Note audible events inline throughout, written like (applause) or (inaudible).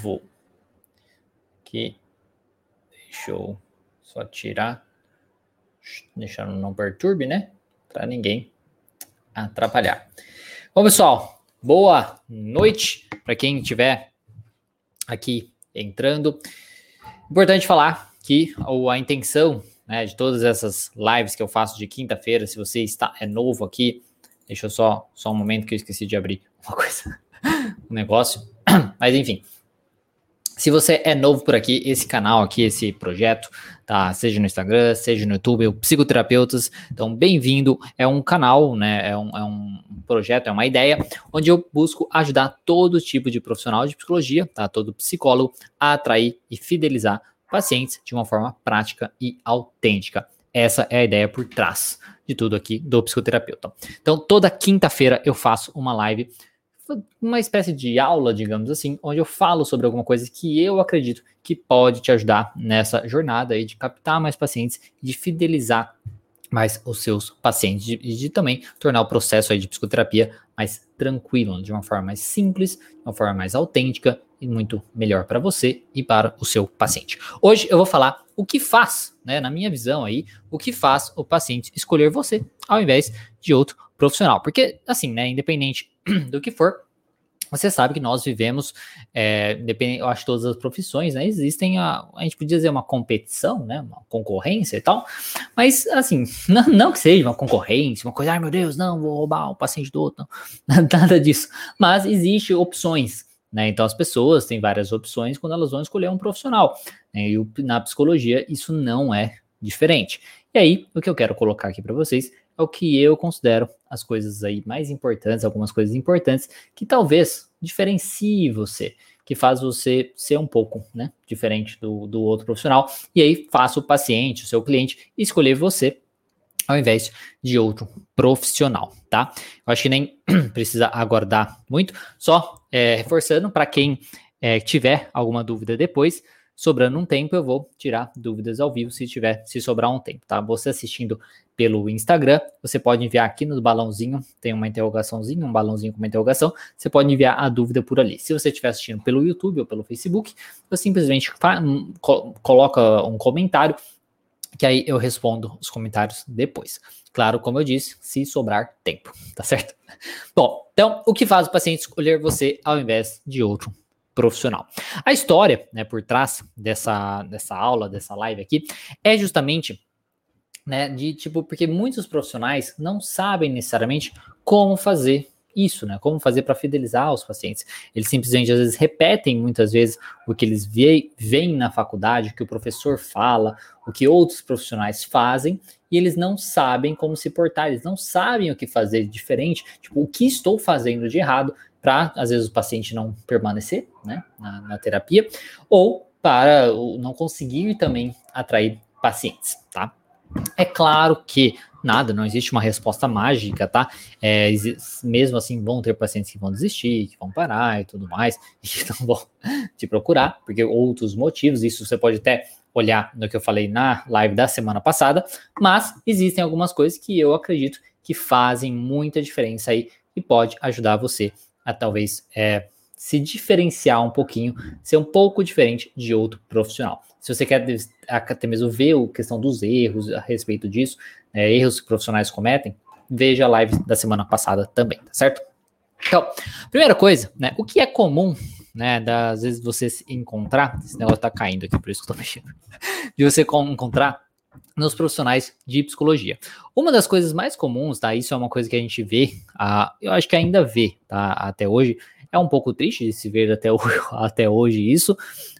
novo. Aqui, deixa eu só tirar, deixar não perturbe, né? Para ninguém atrapalhar. Bom, pessoal, boa noite para quem estiver aqui entrando. Importante falar que a intenção né, de todas essas lives que eu faço de quinta-feira, se você está é novo aqui, deixa eu só, só um momento que eu esqueci de abrir uma coisa, (laughs) um negócio. Mas enfim, se você é novo por aqui, esse canal aqui, esse projeto, tá? Seja no Instagram, seja no YouTube, o Psicoterapeutas. Então, bem-vindo. É um canal, né? É um, é um, projeto, é uma ideia, onde eu busco ajudar todo tipo de profissional de psicologia, tá? Todo psicólogo a atrair e fidelizar pacientes de uma forma prática e autêntica. Essa é a ideia por trás de tudo aqui do psicoterapeuta. Então, toda quinta-feira eu faço uma live uma espécie de aula, digamos assim, onde eu falo sobre alguma coisa que eu acredito que pode te ajudar nessa jornada aí de captar mais pacientes de fidelizar mais os seus pacientes e de, de, também tornar o processo aí de psicoterapia mais tranquilo, de uma forma mais simples, de uma forma mais autêntica e muito melhor para você e para o seu paciente. Hoje eu vou falar o que faz, né, na minha visão aí, o que faz o paciente escolher você ao invés de outro profissional. Porque, assim, né, independente (clears throat) do que for, você sabe que nós vivemos, é, eu acho todas as profissões, né, existem, a, a gente podia dizer uma competição, né, uma concorrência e tal, mas assim, (laughs) não, não que seja uma concorrência, uma coisa, ai meu Deus, não, vou roubar o paciente do outro, não, (laughs) nada disso, mas existe opções, né, então as pessoas têm várias opções quando elas vão escolher um profissional, né, e na psicologia isso não é diferente. E aí, o que eu quero colocar aqui para vocês é o que eu considero as coisas aí mais importantes, algumas coisas importantes que talvez diferencie você, que faz você ser um pouco, né, diferente do, do outro profissional. E aí faça o paciente, o seu cliente, escolher você ao invés de outro profissional, tá? Eu acho que nem (clears throat) precisa aguardar muito, só é, reforçando para quem é, tiver alguma dúvida depois, Sobrando um tempo, eu vou tirar dúvidas ao vivo se tiver, se sobrar um tempo, tá? Você assistindo pelo Instagram, você pode enviar aqui no balãozinho, tem uma interrogaçãozinha, um balãozinho com uma interrogação, você pode enviar a dúvida por ali. Se você estiver assistindo pelo YouTube ou pelo Facebook, você simplesmente hum, coloca um comentário que aí eu respondo os comentários depois. Claro, como eu disse, se sobrar tempo, tá certo? (laughs) Bom, então, o que faz o paciente escolher você ao invés de outro profissional. A história, né, por trás dessa, dessa aula, dessa live aqui, é justamente, né, de tipo, porque muitos profissionais não sabem necessariamente como fazer isso, né? Como fazer para fidelizar os pacientes. Eles simplesmente às vezes repetem muitas vezes o que eles veem na faculdade, o que o professor fala, o que outros profissionais fazem, e eles não sabem como se portar, eles não sabem o que fazer diferente, tipo, o que estou fazendo de errado para, às vezes, o paciente não permanecer né, na, na terapia, ou para não conseguir também atrair pacientes, tá? É claro que nada, não existe uma resposta mágica, tá? É, mesmo assim, vão ter pacientes que vão desistir, que vão parar e tudo mais, (laughs) e que não vão te procurar, porque outros motivos, isso você pode até olhar no que eu falei na live da semana passada, mas existem algumas coisas que eu acredito que fazem muita diferença aí e pode ajudar você a talvez é, se diferenciar um pouquinho, ser um pouco diferente de outro profissional. Se você quer até mesmo ver a questão dos erros a respeito disso, é, erros que profissionais cometem, veja a live da semana passada também, tá certo? Então, primeira coisa, né, o que é comum, né, das vezes você se encontrar, esse negócio tá caindo aqui, por isso que eu tô mexendo, (laughs) de você encontrar nos profissionais de psicologia. Uma das coisas mais comuns, tá? Isso é uma coisa que a gente vê, uh, eu acho que ainda vê, tá? Até hoje. É um pouco triste de se ver até hoje, (laughs) até hoje isso,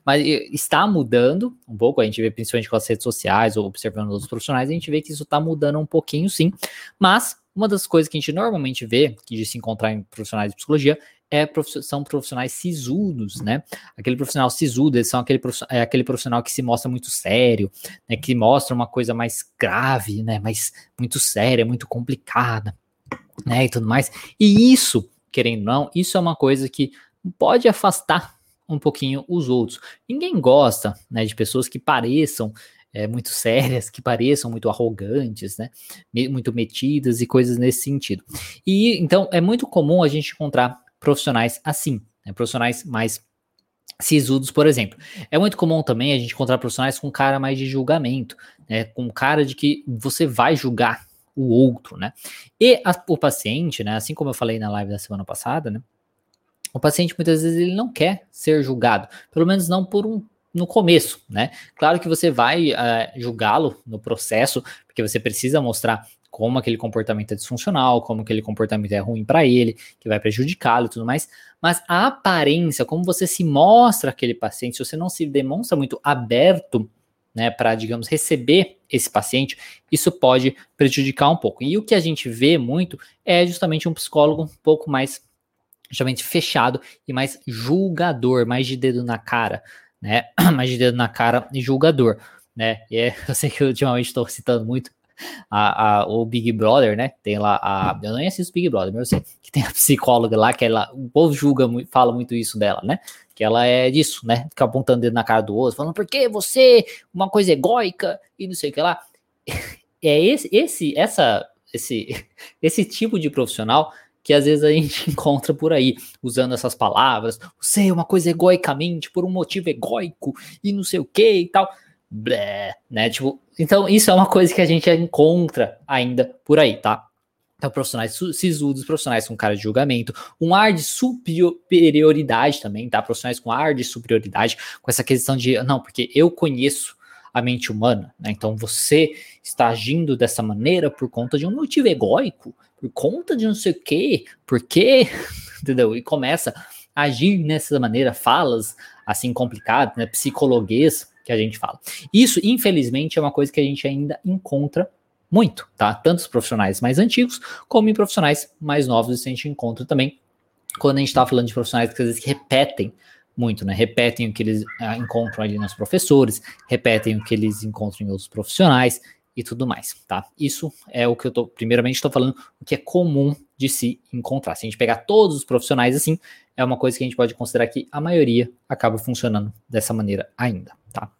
mas está mudando um pouco. A gente vê principalmente com as redes sociais ou observando outros profissionais, a gente vê que isso está mudando um pouquinho, sim. Mas uma das coisas que a gente normalmente vê, que de se encontrar em profissionais de psicologia, é, são profissionais sisudos, né? Aquele profissional sisudo, eles são aquele, é aquele profissional que se mostra muito sério, né? Que mostra uma coisa mais grave, né? Mais muito séria, muito complicada, né? E tudo mais. E isso, querendo ou não, isso é uma coisa que pode afastar um pouquinho os outros. Ninguém gosta, né? De pessoas que pareçam é, muito sérias, que pareçam muito arrogantes, né? Muito metidas e coisas nesse sentido. E então é muito comum a gente encontrar profissionais assim, né? profissionais mais sisudos, por exemplo. É muito comum também a gente encontrar profissionais com cara mais de julgamento, né? Com cara de que você vai julgar o outro, né? E a, o paciente, né? Assim como eu falei na live da semana passada, né? O paciente muitas vezes ele não quer ser julgado, pelo menos não por um no começo, né? Claro que você vai uh, julgá-lo no processo, porque você precisa mostrar como aquele comportamento é disfuncional, como aquele comportamento é ruim para ele, que vai prejudicá-lo e tudo mais. Mas a aparência, como você se mostra aquele paciente, se você não se demonstra muito aberto, né, para, digamos, receber esse paciente, isso pode prejudicar um pouco. E o que a gente vê muito é justamente um psicólogo um pouco mais justamente fechado e mais julgador, mais de dedo na cara, né? (clears throat) mais de dedo na cara e julgador, né? E é, (laughs) eu sei que ultimamente estou citando muito a, a, o Big Brother, né? Tem lá a. Eu nem assisto Big Brother, mas eu sei que tem a psicóloga lá, que ela. O povo julga, fala muito isso dela, né? Que ela é disso, né? Fica apontando dedo na cara do outro, falando, por que você, uma coisa egóica e não sei o que lá. (laughs) É esse, esse, essa, esse, (laughs) esse tipo de profissional que às vezes a gente (laughs) encontra por aí, usando essas palavras, você é uma coisa egoicamente, por um motivo egóico, e não sei o que e tal. Blé, né? Tipo, então, isso é uma coisa que a gente encontra ainda por aí, tá? Então, profissionais sisudos, profissionais com cara de julgamento, um ar de superioridade também, tá? Profissionais com ar de superioridade, com essa questão de, não, porque eu conheço a mente humana, né? Então, você está agindo dessa maneira por conta de um motivo egóico, por conta de não sei o quê, por quê, (laughs) entendeu? E começa a agir dessa maneira, falas assim complicadas, né? Psicologuês, que a gente fala. Isso, infelizmente, é uma coisa que a gente ainda encontra muito, tá? Tanto os profissionais mais antigos, como em profissionais mais novos, isso a gente encontra também quando a gente está falando de profissionais que às vezes repetem muito, né? Repetem o que eles ah, encontram ali nos professores, repetem o que eles encontram em outros profissionais e tudo mais, tá? Isso é o que eu tô, primeiramente, estou falando o que é comum de se encontrar. Se a gente pegar todos os profissionais assim, é uma coisa que a gente pode considerar que a maioria acaba funcionando dessa maneira ainda, tá?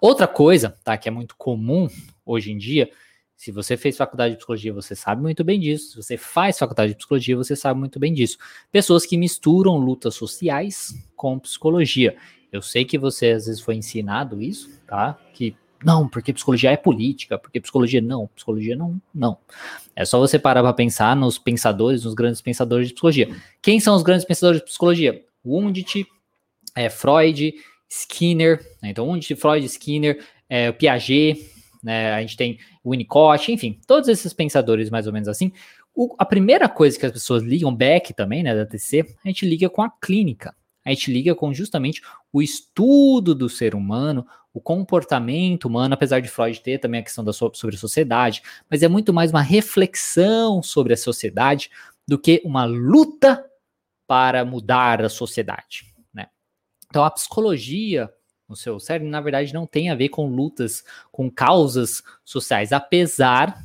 Outra coisa, tá, que é muito comum hoje em dia, se você fez faculdade de psicologia, você sabe muito bem disso. Se você faz faculdade de psicologia, você sabe muito bem disso. Pessoas que misturam lutas sociais com psicologia. Eu sei que você às vezes foi ensinado isso, tá? Que não, porque psicologia é política, porque psicologia não, psicologia não, não. É só você parar para pensar nos pensadores, nos grandes pensadores de psicologia. Quem são os grandes pensadores de psicologia? Wundt, é, Freud, Skinner, né? então de Freud, Skinner, é, Piaget, né? a gente tem Winnicott, enfim, todos esses pensadores mais ou menos assim. O, a primeira coisa que as pessoas ligam, Beck também, né, da TC, a gente liga com a clínica. A gente liga com justamente o estudo do ser humano, o comportamento humano, apesar de Freud ter também a questão da so sobre a sociedade, mas é muito mais uma reflexão sobre a sociedade do que uma luta para mudar a sociedade. Então a psicologia no seu cérebro, na verdade, não tem a ver com lutas, com causas sociais, apesar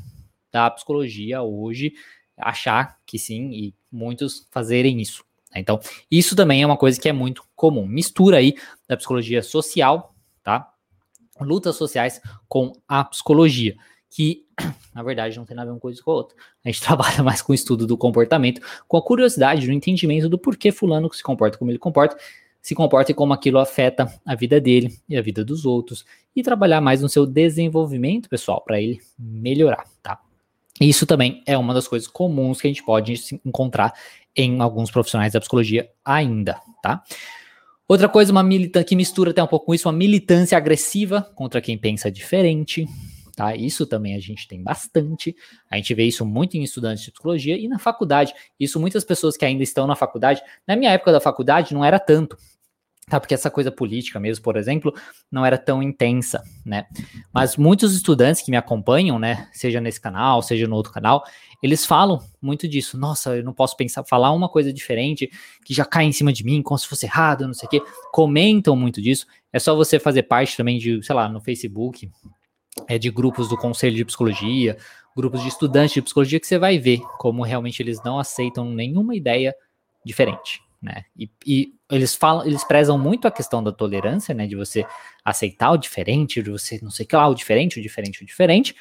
da psicologia hoje achar que sim, e muitos fazerem isso. Né? Então, isso também é uma coisa que é muito comum. Mistura aí da psicologia social? Lutas sociais com a psicologia, que (clears throat) na verdade não tem nada a ver uma coisa com a outra. A gente (laughs) trabalha mais com o estudo do comportamento, com a curiosidade, no entendimento do porquê fulano se comporta como ele comporta, se comporta e como aquilo afeta a vida dele e a vida dos outros e trabalhar mais no seu desenvolvimento pessoal para ele melhorar, tá? Isso também é uma das coisas comuns que a gente pode encontrar em alguns profissionais da psicologia ainda, tá? Outra coisa, uma militância que mistura até um pouco com isso, uma militância agressiva contra quem pensa diferente, tá? Isso também a gente tem bastante. A gente vê isso muito em estudantes de psicologia e na faculdade. Isso muitas pessoas que ainda estão na faculdade, na minha época da faculdade não era tanto tá? Porque essa coisa política mesmo, por exemplo, não era tão intensa, né? Mas muitos estudantes que me acompanham, né, seja nesse canal, seja no outro canal, eles falam muito disso. Nossa, eu não posso pensar, falar uma coisa diferente que já cai em cima de mim, como se fosse errado, não sei o quê. Comentam muito disso. É só você fazer parte também de, sei lá, no Facebook, é de grupos do Conselho de Psicologia, grupos de estudantes de psicologia que você vai ver como realmente eles não aceitam nenhuma ideia diferente né? E, e, eles falam, eles prezam muito a questão da tolerância, né? De você aceitar o diferente, de você não sei o que lá, o diferente, o diferente, o diferente,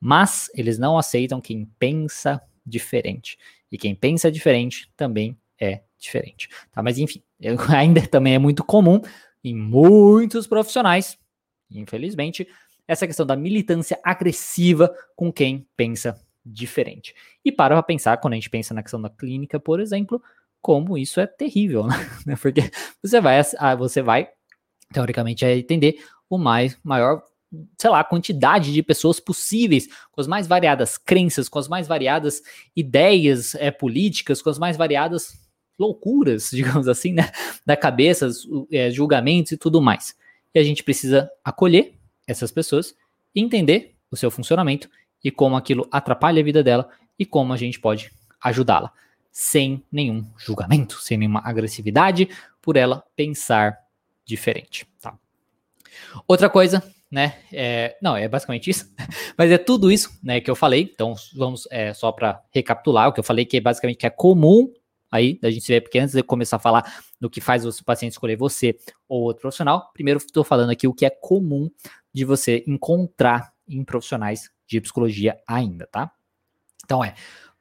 mas eles não aceitam quem pensa diferente. E quem pensa diferente também é diferente, tá? Mas enfim, (laughs) ainda também é muito comum em muitos profissionais, infelizmente, essa questão da militância agressiva com quem pensa diferente. E para pensar, quando a gente pensa na questão da clínica, por exemplo, como isso é terrível, né? (laughs) Porque você vai, ah, você vai teoricamente entender o mais maior sei lá, quantidade de pessoas possíveis, com as mais variadas crenças, com as mais variadas ideias é, políticas, com as mais variadas loucuras, (laughs) digamos assim, né, da cabeça, é, julgamentos e tudo mais. E a gente precisa acolher essas pessoas, entender o seu funcionamento e como aquilo atrapalha a vida dela e como a gente pode ajudá-la, sem nenhum julgamento, sem nenhuma agressividade, por ela pensar diferente. Tá? Outra coisa né? É, não, é basicamente isso. (laughs) Mas é tudo isso, né, que eu falei. Então, vamos é, só para recapitular o que eu falei, que é basicamente que é comum aí da gente ver, porque antes de começar a falar do que faz o paciente escolher você ou outro profissional, primeiro estou falando aqui o que é comum de você encontrar em profissionais de psicologia ainda, tá? Então é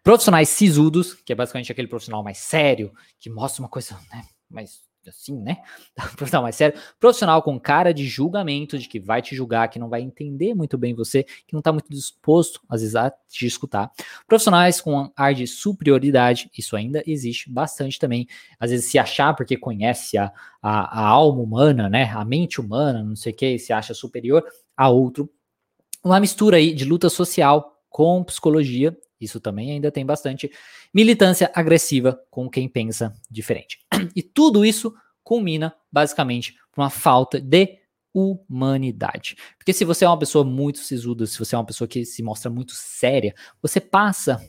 profissionais sisudos, que é basicamente aquele profissional mais sério, que mostra uma coisa, né, mais assim, né? (laughs) Profissional mais sério. Profissional com cara de julgamento, de que vai te julgar, que não vai entender muito bem você, que não está muito disposto, às vezes, a te escutar. Profissionais com ar de superioridade, isso ainda existe bastante também. Às vezes se achar porque conhece a, a, a alma humana, né? A mente humana, não sei o que, se acha superior a outro. Uma mistura aí de luta social com psicologia isso também ainda tem bastante. Militância agressiva com quem pensa diferente. E tudo isso culmina basicamente por uma falta de humanidade. Porque se você é uma pessoa muito sisuda, se você é uma pessoa que se mostra muito séria, você passa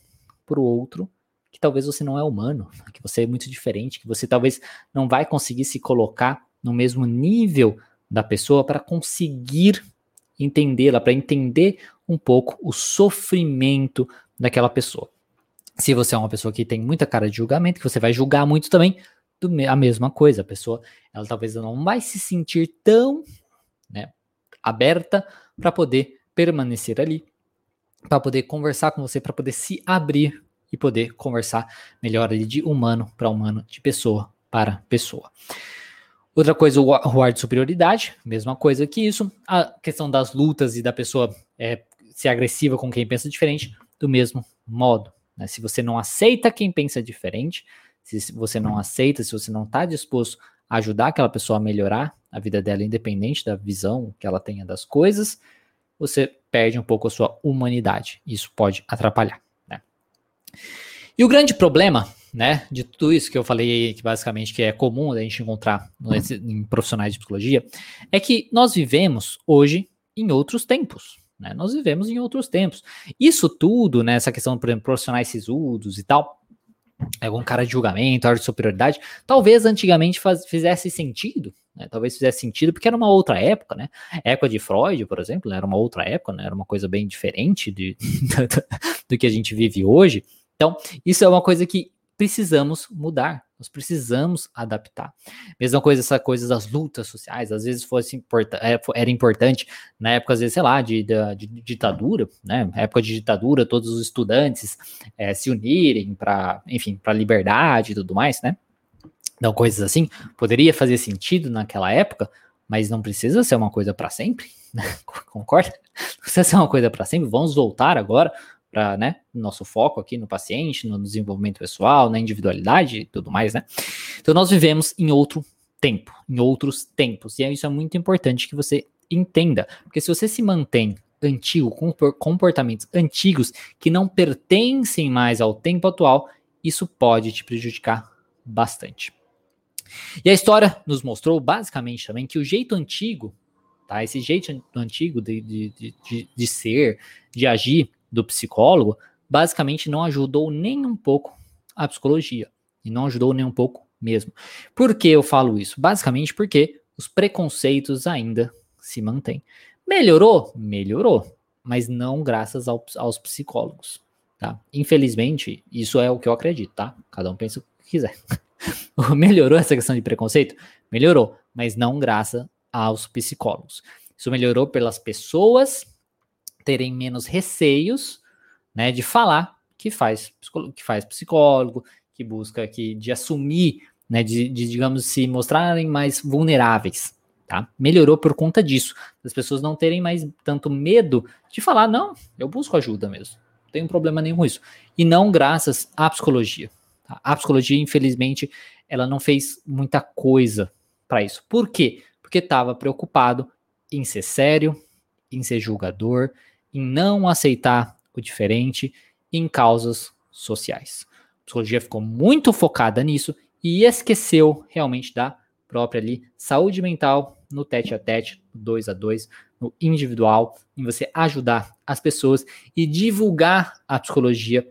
para o outro que talvez você não é humano, que você é muito diferente, que você talvez não vai conseguir se colocar no mesmo nível da pessoa para conseguir entendê-la, para entender um pouco o sofrimento daquela pessoa. Se você é uma pessoa que tem muita cara de julgamento, que você vai julgar muito também, a mesma coisa. A pessoa, ela talvez não vai se sentir tão né, aberta para poder permanecer ali, para poder conversar com você, para poder se abrir e poder conversar melhor ali de humano para humano, de pessoa para pessoa. Outra coisa, o ar de superioridade, mesma coisa que isso. A questão das lutas e da pessoa é, ser agressiva com quem pensa diferente, do mesmo modo. Né? Se você não aceita quem pensa diferente, se você não aceita, se você não está disposto a ajudar aquela pessoa a melhorar a vida dela, independente da visão que ela tenha das coisas, você perde um pouco a sua humanidade. Isso pode atrapalhar. Né? E o grande problema né, de tudo isso que eu falei, que basicamente que é comum a gente encontrar em profissionais de psicologia, é que nós vivemos hoje em outros tempos. Né? Nós vivemos em outros tempos. Isso tudo, né, essa questão, por exemplo, profissionais sisudos e tal, algum cara de julgamento, área de superioridade, talvez antigamente faz, fizesse sentido, né? Talvez fizesse sentido, porque era uma outra época, né? A época de Freud, por exemplo, era uma outra época, né? Era uma coisa bem diferente de, (laughs) do que a gente vive hoje. Então, isso é uma coisa que precisamos mudar, nós precisamos adaptar. Mesma coisa, essa coisa das lutas sociais, às vezes fosse importa, é, era importante na época, às vezes, sei lá, de, de, de ditadura, né? Época de ditadura, todos os estudantes é, se unirem para, enfim, para liberdade e tudo mais, né? Então, coisas assim, poderia fazer sentido naquela época, mas não precisa ser uma coisa para sempre, né? (laughs) concorda? Não precisa ser uma coisa para sempre. Vamos voltar agora para né, nosso foco aqui no paciente, no desenvolvimento pessoal, na individualidade e tudo mais, né? Então nós vivemos em outro tempo, em outros tempos, e isso é muito importante que você entenda, porque se você se mantém antigo, com comportamentos antigos que não pertencem mais ao tempo atual, isso pode te prejudicar bastante. E a história nos mostrou basicamente também que o jeito antigo, tá? Esse jeito antigo de, de, de, de ser, de agir, do psicólogo, basicamente não ajudou nem um pouco a psicologia. E não ajudou nem um pouco mesmo. Por que eu falo isso? Basicamente porque os preconceitos ainda se mantêm. Melhorou? Melhorou. Mas não graças ao, aos psicólogos. Tá? Infelizmente, isso é o que eu acredito, tá? Cada um pensa o que quiser. (laughs) melhorou essa questão de preconceito? Melhorou, mas não graças aos psicólogos. Isso melhorou pelas pessoas terem menos receios, né, de falar que faz, que faz psicólogo, que busca aqui de assumir, né, de, de digamos se mostrarem mais vulneráveis, tá? Melhorou por conta disso, as pessoas não terem mais tanto medo de falar, não, eu busco ajuda mesmo, não tenho problema nenhum com isso. E não graças à psicologia. Tá? A psicologia, infelizmente, ela não fez muita coisa para isso. Por quê? Porque estava preocupado em ser sério, em ser julgador, em não aceitar o diferente, em causas sociais. A psicologia ficou muito focada nisso e esqueceu realmente da própria ali saúde mental no tete a tete, no dois a dois, no individual, em você ajudar as pessoas e divulgar a psicologia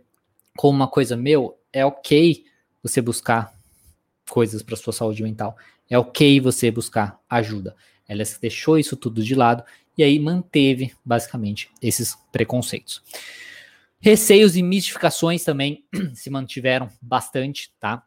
como uma coisa meu, é ok você buscar coisas para sua saúde mental. É ok você buscar ajuda. Ela deixou isso tudo de lado e aí manteve basicamente esses preconceitos. Receios e mistificações também (clears throat) se mantiveram bastante, tá?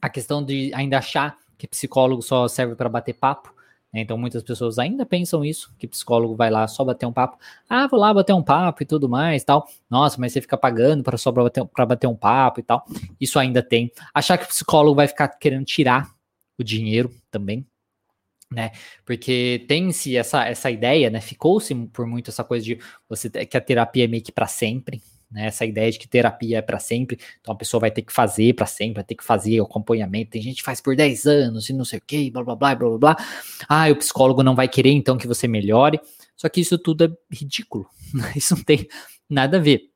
A questão de ainda achar que psicólogo só serve para bater papo, né? Então muitas pessoas ainda pensam isso, que psicólogo vai lá só bater um papo. Ah, vou lá bater um papo e tudo mais, tal. Nossa, mas você fica pagando para só para bater, bater um papo e tal. Isso ainda tem. Achar que o psicólogo vai ficar querendo tirar o dinheiro também, né? Porque tem-se essa, essa ideia, né? Ficou-se por muito essa coisa de você que a terapia é meio que para sempre, né? Essa ideia de que terapia é para sempre, então a pessoa vai ter que fazer para sempre, vai ter que fazer acompanhamento. Tem gente que faz por 10 anos e não sei o que, blá blá blá blá blá blá. Ah, o psicólogo não vai querer então que você melhore. Só que isso tudo é ridículo. (laughs) Isso não tem nada a ver.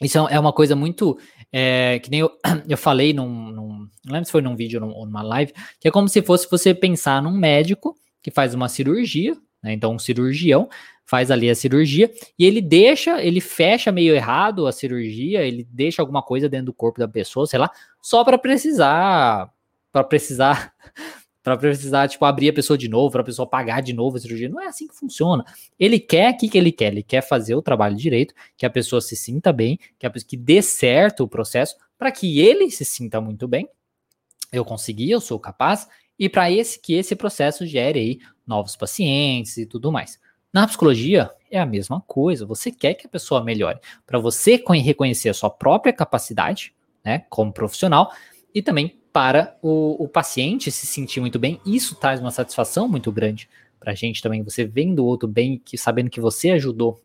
Isso é uma coisa muito. É, que nem eu, (clears throat) eu falei num, num. Não lembro se foi num vídeo ou numa live, que é como se fosse você pensar num médico que faz uma cirurgia, né? Então, um cirurgião faz ali a cirurgia e ele deixa, ele fecha meio errado a cirurgia, ele deixa alguma coisa dentro do corpo da pessoa, sei lá, só para precisar, para precisar, (laughs) para precisar, tipo, abrir a pessoa de novo, para a pessoa pagar de novo a cirurgia. Não é assim que funciona. Ele quer, o que, que ele quer? Ele quer fazer o trabalho direito, que a pessoa se sinta bem, que, a, que dê certo o processo, para que ele se sinta muito bem. Eu consegui, eu sou capaz, e para esse que esse processo gere aí novos pacientes e tudo mais. Na psicologia é a mesma coisa. Você quer que a pessoa melhore para você reconhecer a sua própria capacidade, né, como profissional, e também para o, o paciente se sentir muito bem. Isso traz uma satisfação muito grande para a gente também. Você vendo o outro bem, que sabendo que você ajudou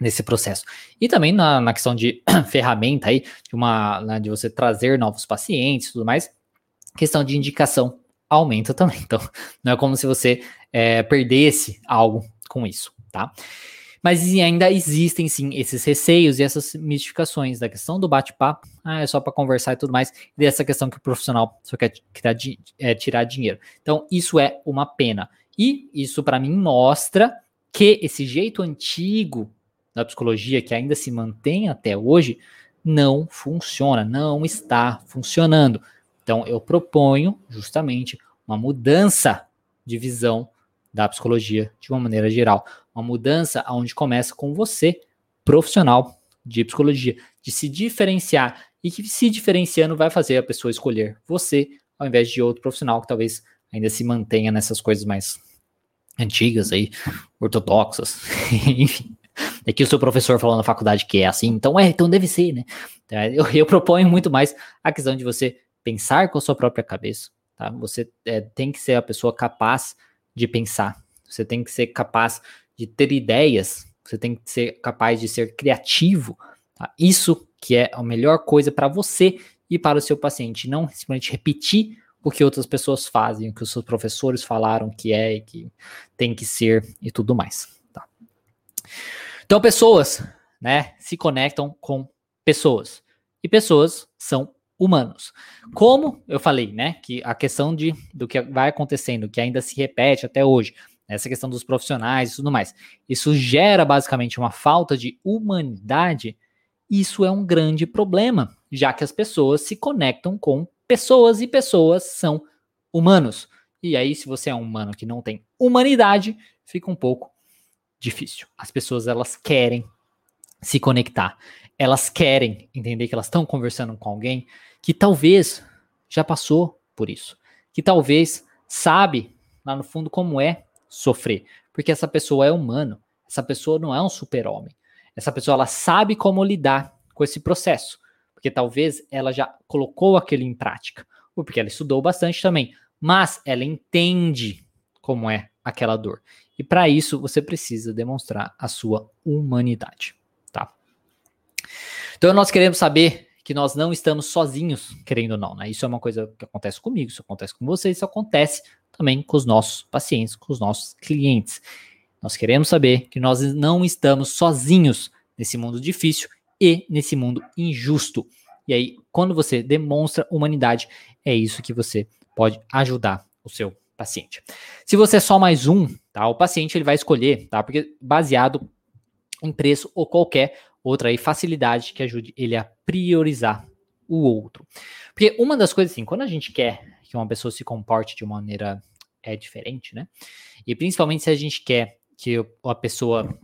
nesse processo. E também na, na questão de (clears throat) ferramenta aí, de uma, né, de você trazer novos pacientes e tudo mais, questão de indicação aumenta (laughs) também. Então, não é como se você é, perdesse algo com isso, tá? Mas ainda existem sim esses receios e essas mistificações da questão do bate-papo, ah, é só para conversar e tudo mais, e dessa questão que o profissional só quer, quer é, tirar dinheiro. Então, isso é uma pena. E isso, para mim, mostra que esse jeito antigo da psicologia, que ainda se mantém até hoje, não funciona, não está funcionando. Então, eu proponho justamente uma mudança de visão da psicologia de uma maneira geral. Uma mudança onde começa com você, profissional de psicologia, de se diferenciar e que se diferenciando vai fazer a pessoa escolher você ao invés de outro profissional que talvez ainda se mantenha nessas coisas mais antigas aí, ortodoxas, (laughs) enfim. É que o seu professor falou na faculdade que é assim, então é, então deve ser, né? Eu, eu proponho muito mais a questão de você pensar com a sua própria cabeça, tá? Você é, tem que ser a pessoa capaz de pensar, você tem que ser capaz de ter ideias, você tem que ser capaz de ser criativo. Tá? Isso que é a melhor coisa para você e para o seu paciente, não simplesmente repetir o que outras pessoas fazem, o que os seus professores falaram que é e que tem que ser e tudo mais. Tá? Então, pessoas, né, se conectam com pessoas e pessoas são humanos. Como eu falei, né, que a questão de do que vai acontecendo, que ainda se repete até hoje, essa questão dos profissionais e tudo mais, isso gera basicamente uma falta de humanidade. Isso é um grande problema, já que as pessoas se conectam com pessoas e pessoas são humanos. E aí, se você é um humano que não tem humanidade, fica um pouco difícil. As pessoas elas querem se conectar, elas querem entender que elas estão conversando com alguém, que talvez já passou por isso, que talvez sabe lá no fundo como é sofrer, porque essa pessoa é humano, essa pessoa não é um super-homem. Essa pessoa ela sabe como lidar com esse processo. porque talvez ela já colocou aquilo em prática, ou porque ela estudou bastante também, mas ela entende como é aquela dor. E para isso você precisa demonstrar a sua humanidade, tá? Então nós queremos saber que nós não estamos sozinhos, querendo ou não, né? Isso é uma coisa que acontece comigo, isso acontece com vocês, isso acontece também com os nossos pacientes, com os nossos clientes. Nós queremos saber que nós não estamos sozinhos nesse mundo difícil e nesse mundo injusto. E aí, quando você demonstra humanidade, é isso que você pode ajudar o seu paciente. Se você é só mais um, tá? O paciente ele vai escolher, tá? Porque baseado em preço ou qualquer outra aí facilidade que ajude ele a priorizar o outro. Porque uma das coisas assim, quando a gente quer que uma pessoa se comporte de uma maneira é diferente, né? E principalmente se a gente quer que a pessoa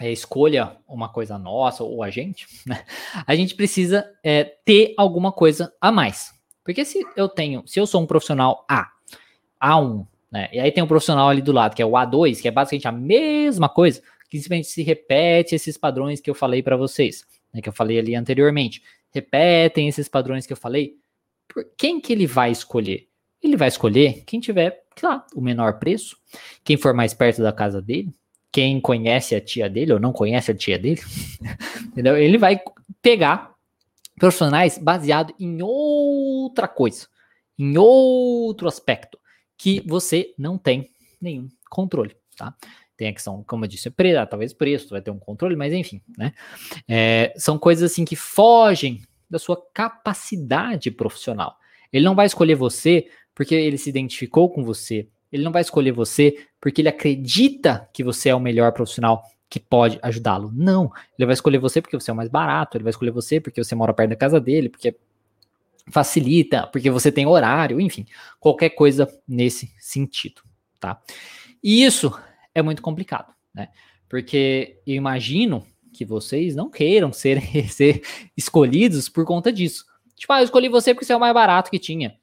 é, escolha uma coisa nossa ou a gente, né? A gente precisa é, ter alguma coisa a mais. Porque se eu tenho, se eu sou um profissional A a1, né? E aí tem um profissional ali do lado, que é o A2, que é basicamente a mesma coisa, que simplesmente se repete esses padrões que eu falei para vocês, né? Que eu falei ali anteriormente. Repetem esses padrões que eu falei. Por quem que ele vai escolher? Ele vai escolher quem tiver, claro, o menor preço, quem for mais perto da casa dele, quem conhece a tia dele ou não conhece a tia dele, (laughs) entendeu? Ele vai pegar profissionais baseado em outra coisa, em outro aspecto que você não tem nenhum controle, tá? Tem a questão, como eu disse, preço, talvez preço, vai ter um controle, mas enfim, né? É, são coisas assim que fogem da sua capacidade profissional. Ele não vai escolher você porque ele se identificou com você. Ele não vai escolher você porque ele acredita que você é o melhor profissional que pode ajudá-lo. Não. Ele vai escolher você porque você é o mais barato. Ele vai escolher você porque você mora perto da casa dele, porque facilita, porque você tem horário, enfim, qualquer coisa nesse sentido, tá? E isso é muito complicado, né? Porque eu imagino que vocês não queiram ser, (laughs) ser escolhidos por conta disso. Tipo, ah, eu escolhi você porque você é o mais barato que tinha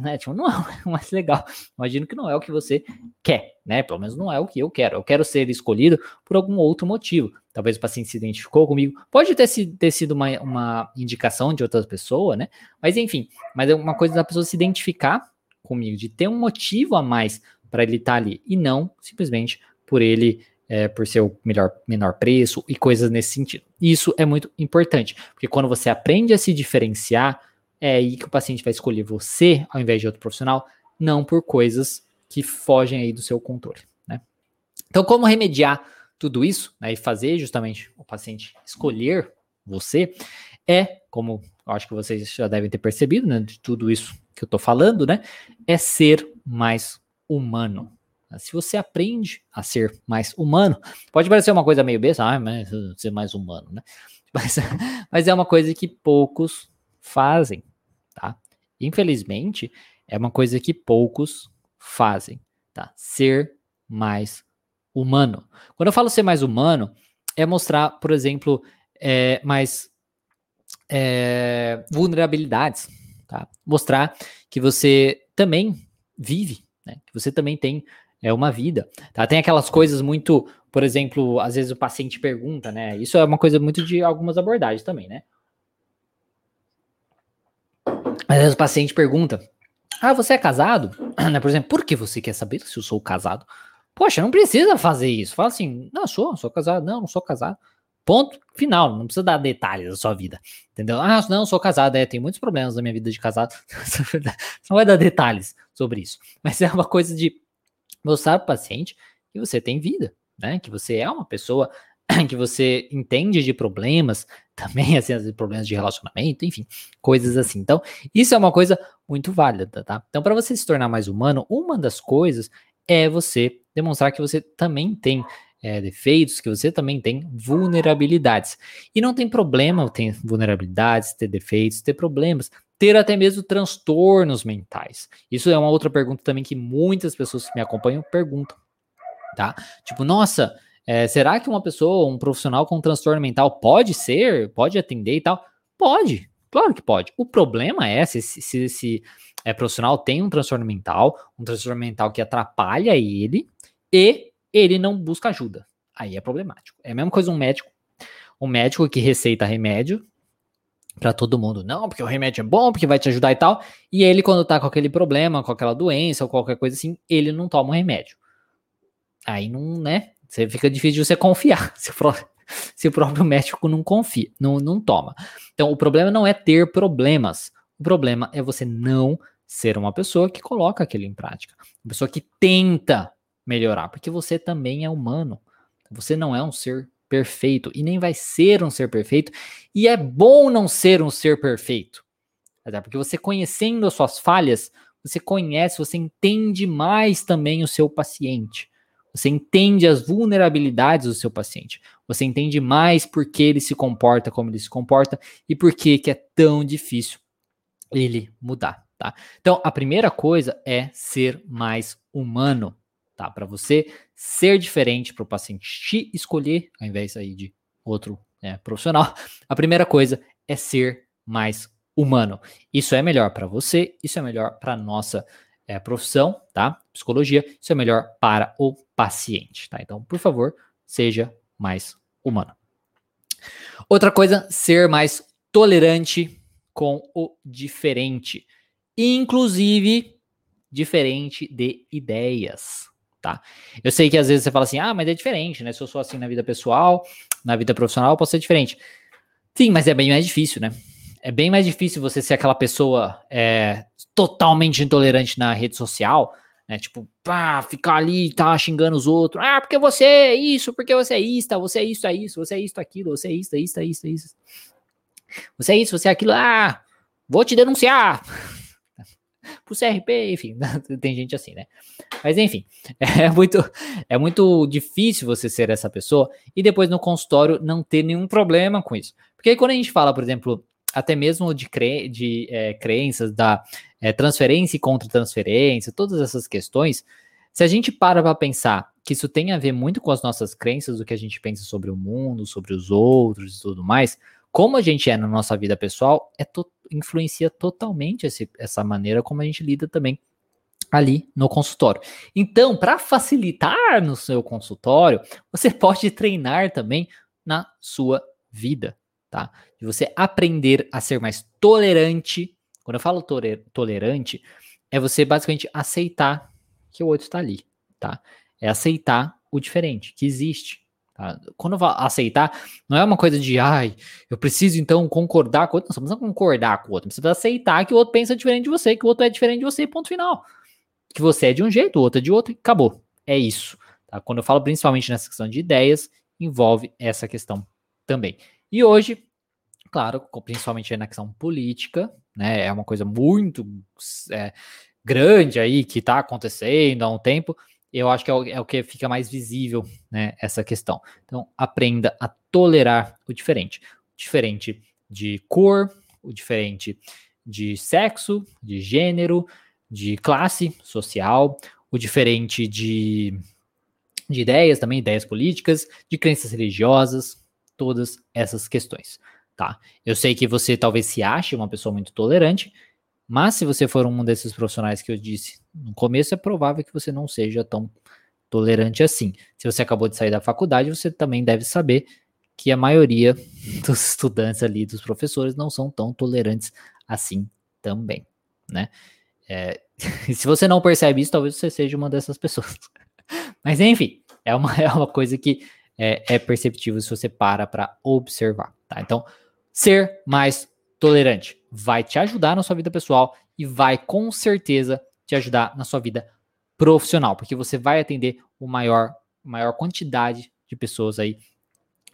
né? Tipo, não é o (laughs) mais legal. Imagino que não é o que você quer, né? Pelo menos não é o que eu quero. Eu quero ser escolhido por algum outro motivo. Talvez o paciente se identificou comigo. Pode ter, ter sido uma, uma indicação de outra pessoa, né? Mas enfim, mas é uma coisa da pessoa se identificar comigo, de ter um motivo a mais para ele estar tá ali e não simplesmente por ele é, por ser o melhor, menor preço e coisas nesse sentido. Isso é muito importante, porque quando você aprende a se diferenciar, é aí que o paciente vai escolher você ao invés de outro profissional, não por coisas que fogem aí do seu controle, né? Então, como remediar tudo isso, né, e fazer justamente o paciente escolher você, é, como acho que vocês já devem ter percebido, né, de tudo isso que eu tô falando, né, é ser mais humano. Se você aprende a ser mais humano, pode parecer uma coisa meio besta, ah, mas ser mais humano, né? (laughs) Mas, mas é uma coisa que poucos fazem, tá? Infelizmente, é uma coisa que poucos fazem, tá? Ser mais humano. Quando eu falo ser mais humano, é mostrar, por exemplo, é, mais é, vulnerabilidades, tá? Mostrar que você também vive, né? Que você também tem é uma vida, tá? Tem aquelas coisas muito, por exemplo, às vezes o paciente pergunta, né? Isso é uma coisa muito de algumas abordagens também, né? Às vezes o paciente pergunta: Ah, você é casado? (clears throat) Né, por exemplo, por que você quer saber se eu sou casado? Poxa, não precisa fazer isso. Fala assim: Não, sou, sou casado. Não, não sou casado. Ponto final. Não precisa dar detalhes da sua vida. Entendeu? Ah, não, sou casado. É, tem muitos problemas na minha vida de casado. (laughs) não vai dar detalhes sobre isso. (laughs) Mas é uma coisa de mostrar para o paciente que você tem vida, né? Que você é uma pessoa (clears throat) que você entende de problemas, (laughs) também, assim, problemas de relacionamento, enfim, coisas assim. Então, isso é uma coisa muito válida, tá? Então, para você se tornar mais humano, uma das coisas é você demonstrar que você também tem é, defeitos, que você também tem vulnerabilidades. E não tem problema ter vulnerabilidades, ter defeitos, ter problemas, ter até mesmo transtornos mentais. Isso é uma outra pergunta também que muitas pessoas que me acompanham perguntam, tá? Tipo, nossa, é, será que uma pessoa, um profissional com transtorno mental pode ser, pode atender e tal? Pode, claro que pode. O problema é se, se esse é, profissional tem um transtorno mental, um transtorno mental que atrapalha ele e ele não busca ajuda. Aí é problemático. É a mesma coisa um médico, um médico que receita remédio para todo mundo. Não, porque o remédio é bom, porque vai te ajudar e tal. E ele, quando tá com aquele problema, com aquela doença ou qualquer coisa assim, ele não toma o remédio. Aí não, né? Você fica difícil de você confiar. (laughs) Se o, próprio, se o próprio médico não confia, não, não toma. Então, o problema não é ter problemas. O problema é você não ser uma pessoa que coloca aquilo em prática. Uma pessoa que tenta melhorar, porque você também é humano. Você não é um ser perfeito e nem vai ser um ser perfeito. E é bom não ser um ser perfeito. Até porque você conhecendo as suas falhas, você conhece, você entende mais também o seu paciente. Você entende as vulnerabilidades do seu paciente. Você entende mais por que ele se comporta como ele se comporta e por que, que é tão difícil ele mudar, tá? Então, a primeira coisa é ser mais humano tá? Para você ser diferente, para o paciente te escolher, ao invés aí de outro né, profissional, (laughs) a primeira coisa é ser mais humano. Isso é melhor para você, isso é melhor para nossa é, profissão, tá? Psicologia, isso é melhor para o paciente, tá? Então, por favor, seja mais humano. Outra coisa, ser mais tolerante com o diferente, inclusive diferente de ideias tá? Eu sei que às vezes você fala assim, ah, mas é diferente, né? Se eu sou assim na vida pessoal, na vida profissional, posso ser diferente. Sim, mas é bem mais difícil, né? É bem mais difícil você ser aquela pessoa é, totalmente intolerante na rede social, né? Tipo, pá, ficar ali, tá xingando os outros. Ah, porque você é isso, porque você é isso, você é isso, é isso, você é isso, aquilo, você é isso, é é isso, é isso. Você é isso, você é aquilo. Ah, vou te denunciar pro CRP, enfim, (laughs) tem gente assim, né? Mas enfim, (laughs) é muito, é muito difícil você ser essa pessoa e depois no consultório não ter nenhum problema com isso. Porque quando a gente fala, por exemplo, até mesmo de, cre de é, crenças da é, transferência e contra-transferência, todas essas questões, se a gente para para pensar que isso tem a ver muito com as nossas crenças, o que a gente pensa sobre o mundo, sobre os outros e tudo mais, como a gente é na nossa vida pessoal, é to influencia totalmente esse, essa maneira como a gente lida também ali no consultório. Então, para facilitar no seu consultório, você (laughs) pode treinar também na sua vida, tá? De você aprender a ser mais tolerante. Quando eu falo tolerante, é você basicamente aceitar que o outro está ali, tá? É aceitar o diferente, que existe. Tá? Quando aceitar, não é uma coisa de, ai, eu preciso então concordar com o outro. Não, você precisa concordar com o outro. Você precisa aceitar que o outro pensa diferente de você, que o outro é diferente de você, ponto final. Que você é de um jeito, o outro é de outro, e acabou. É isso. Tá? Quando eu falo principalmente nessa questão de ideias, envolve essa questão também. E hoje, claro, principalmente na questão política, né, é uma coisa muito é, grande aí que está acontecendo há um tempo eu acho que é o, é o, que fica mais visível, né, essa questão. Então, aprenda a tolerar o diferente. O diferente de cor, o diferente de sexo, de gênero, de classe social, o diferente de, de ideias também, ideias políticas, de crenças religiosas, todas essas questões, tá? Eu sei que você talvez se ache uma pessoa muito tolerante, mas se você for um desses profissionais que eu disse no começo, é provável que você não seja tão tolerante assim. Se você acabou de sair da faculdade, você também deve saber que a maioria (laughs) dos estudantes ali, dos professores, não são tão tolerantes assim também, né? É, (laughs) se você não percebe isso, talvez você seja uma dessas pessoas. (laughs) Mas enfim, é uma, é uma coisa que é, é perceptível se você para para observar, tá? Então, ser mais tolerante vai te ajudar na sua vida pessoal e vai com certeza te ajudar na sua vida profissional, porque você vai atender o maior maior quantidade de pessoas aí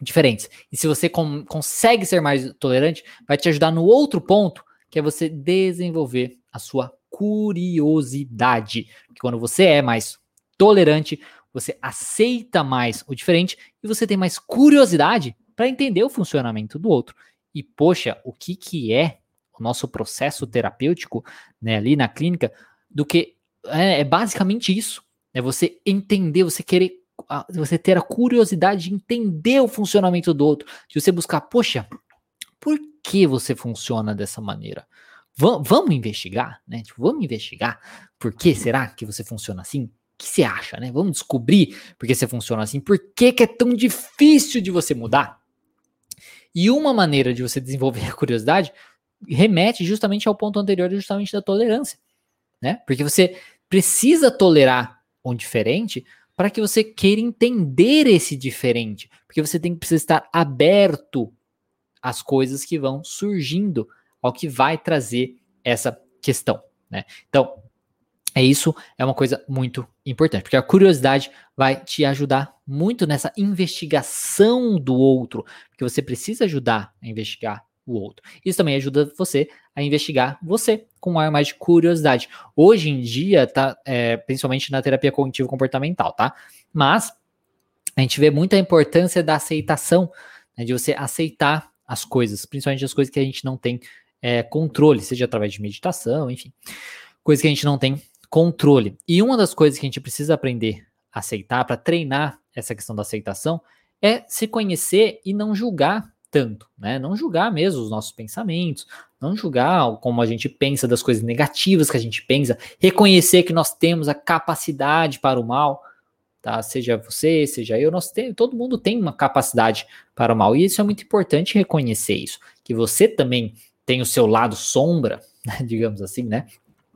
diferentes. E se você com, consegue ser mais tolerante, vai te ajudar no outro ponto, que é você desenvolver a sua curiosidade. Porque quando você é mais tolerante, você aceita mais o diferente e você tem mais curiosidade para entender o funcionamento do outro e, poxa, o que, que é o nosso processo terapêutico né, ali na clínica, do que é, é basicamente isso. É você entender, você querer, você ter a curiosidade de entender o funcionamento do outro, de você buscar, poxa, por que você funciona dessa maneira? V vamos investigar, né? Tipo, vamos investigar por que será que você funciona assim? O que você acha, né? Vamos descobrir por que você funciona assim. Por que, que é tão difícil de você mudar? E uma maneira de você desenvolver a curiosidade remete justamente ao ponto anterior, justamente da tolerância, né? Porque você precisa tolerar um diferente para que você queira entender esse diferente, porque você tem que precisar estar aberto às coisas que vão surgindo, ao que vai trazer essa questão, né? Então, é isso, é uma coisa muito importante, porque a curiosidade vai te ajudar muito nessa investigação do outro, porque você precisa ajudar a investigar o outro. Isso também ajuda você a investigar você com um ar mais de curiosidade. Hoje em dia, tá, é, principalmente na terapia cognitivo comportamental, tá? Mas a gente vê muita importância da aceitação, né, de você aceitar as coisas, principalmente as coisas que a gente não tem é, controle, seja através de meditação, enfim, coisas que a gente não tem controle. E uma das coisas que a gente precisa aprender a aceitar, para treinar essa questão da aceitação, é se conhecer e não julgar tanto, né? Não julgar mesmo os nossos pensamentos, não julgar como a gente pensa das coisas negativas que a gente pensa, reconhecer que nós temos a capacidade para o mal, tá? Seja você, seja eu, nós temos, todo mundo tem uma capacidade para o mal e isso é muito importante reconhecer isso, que você também tem o seu lado sombra, (laughs) né? digamos assim, né?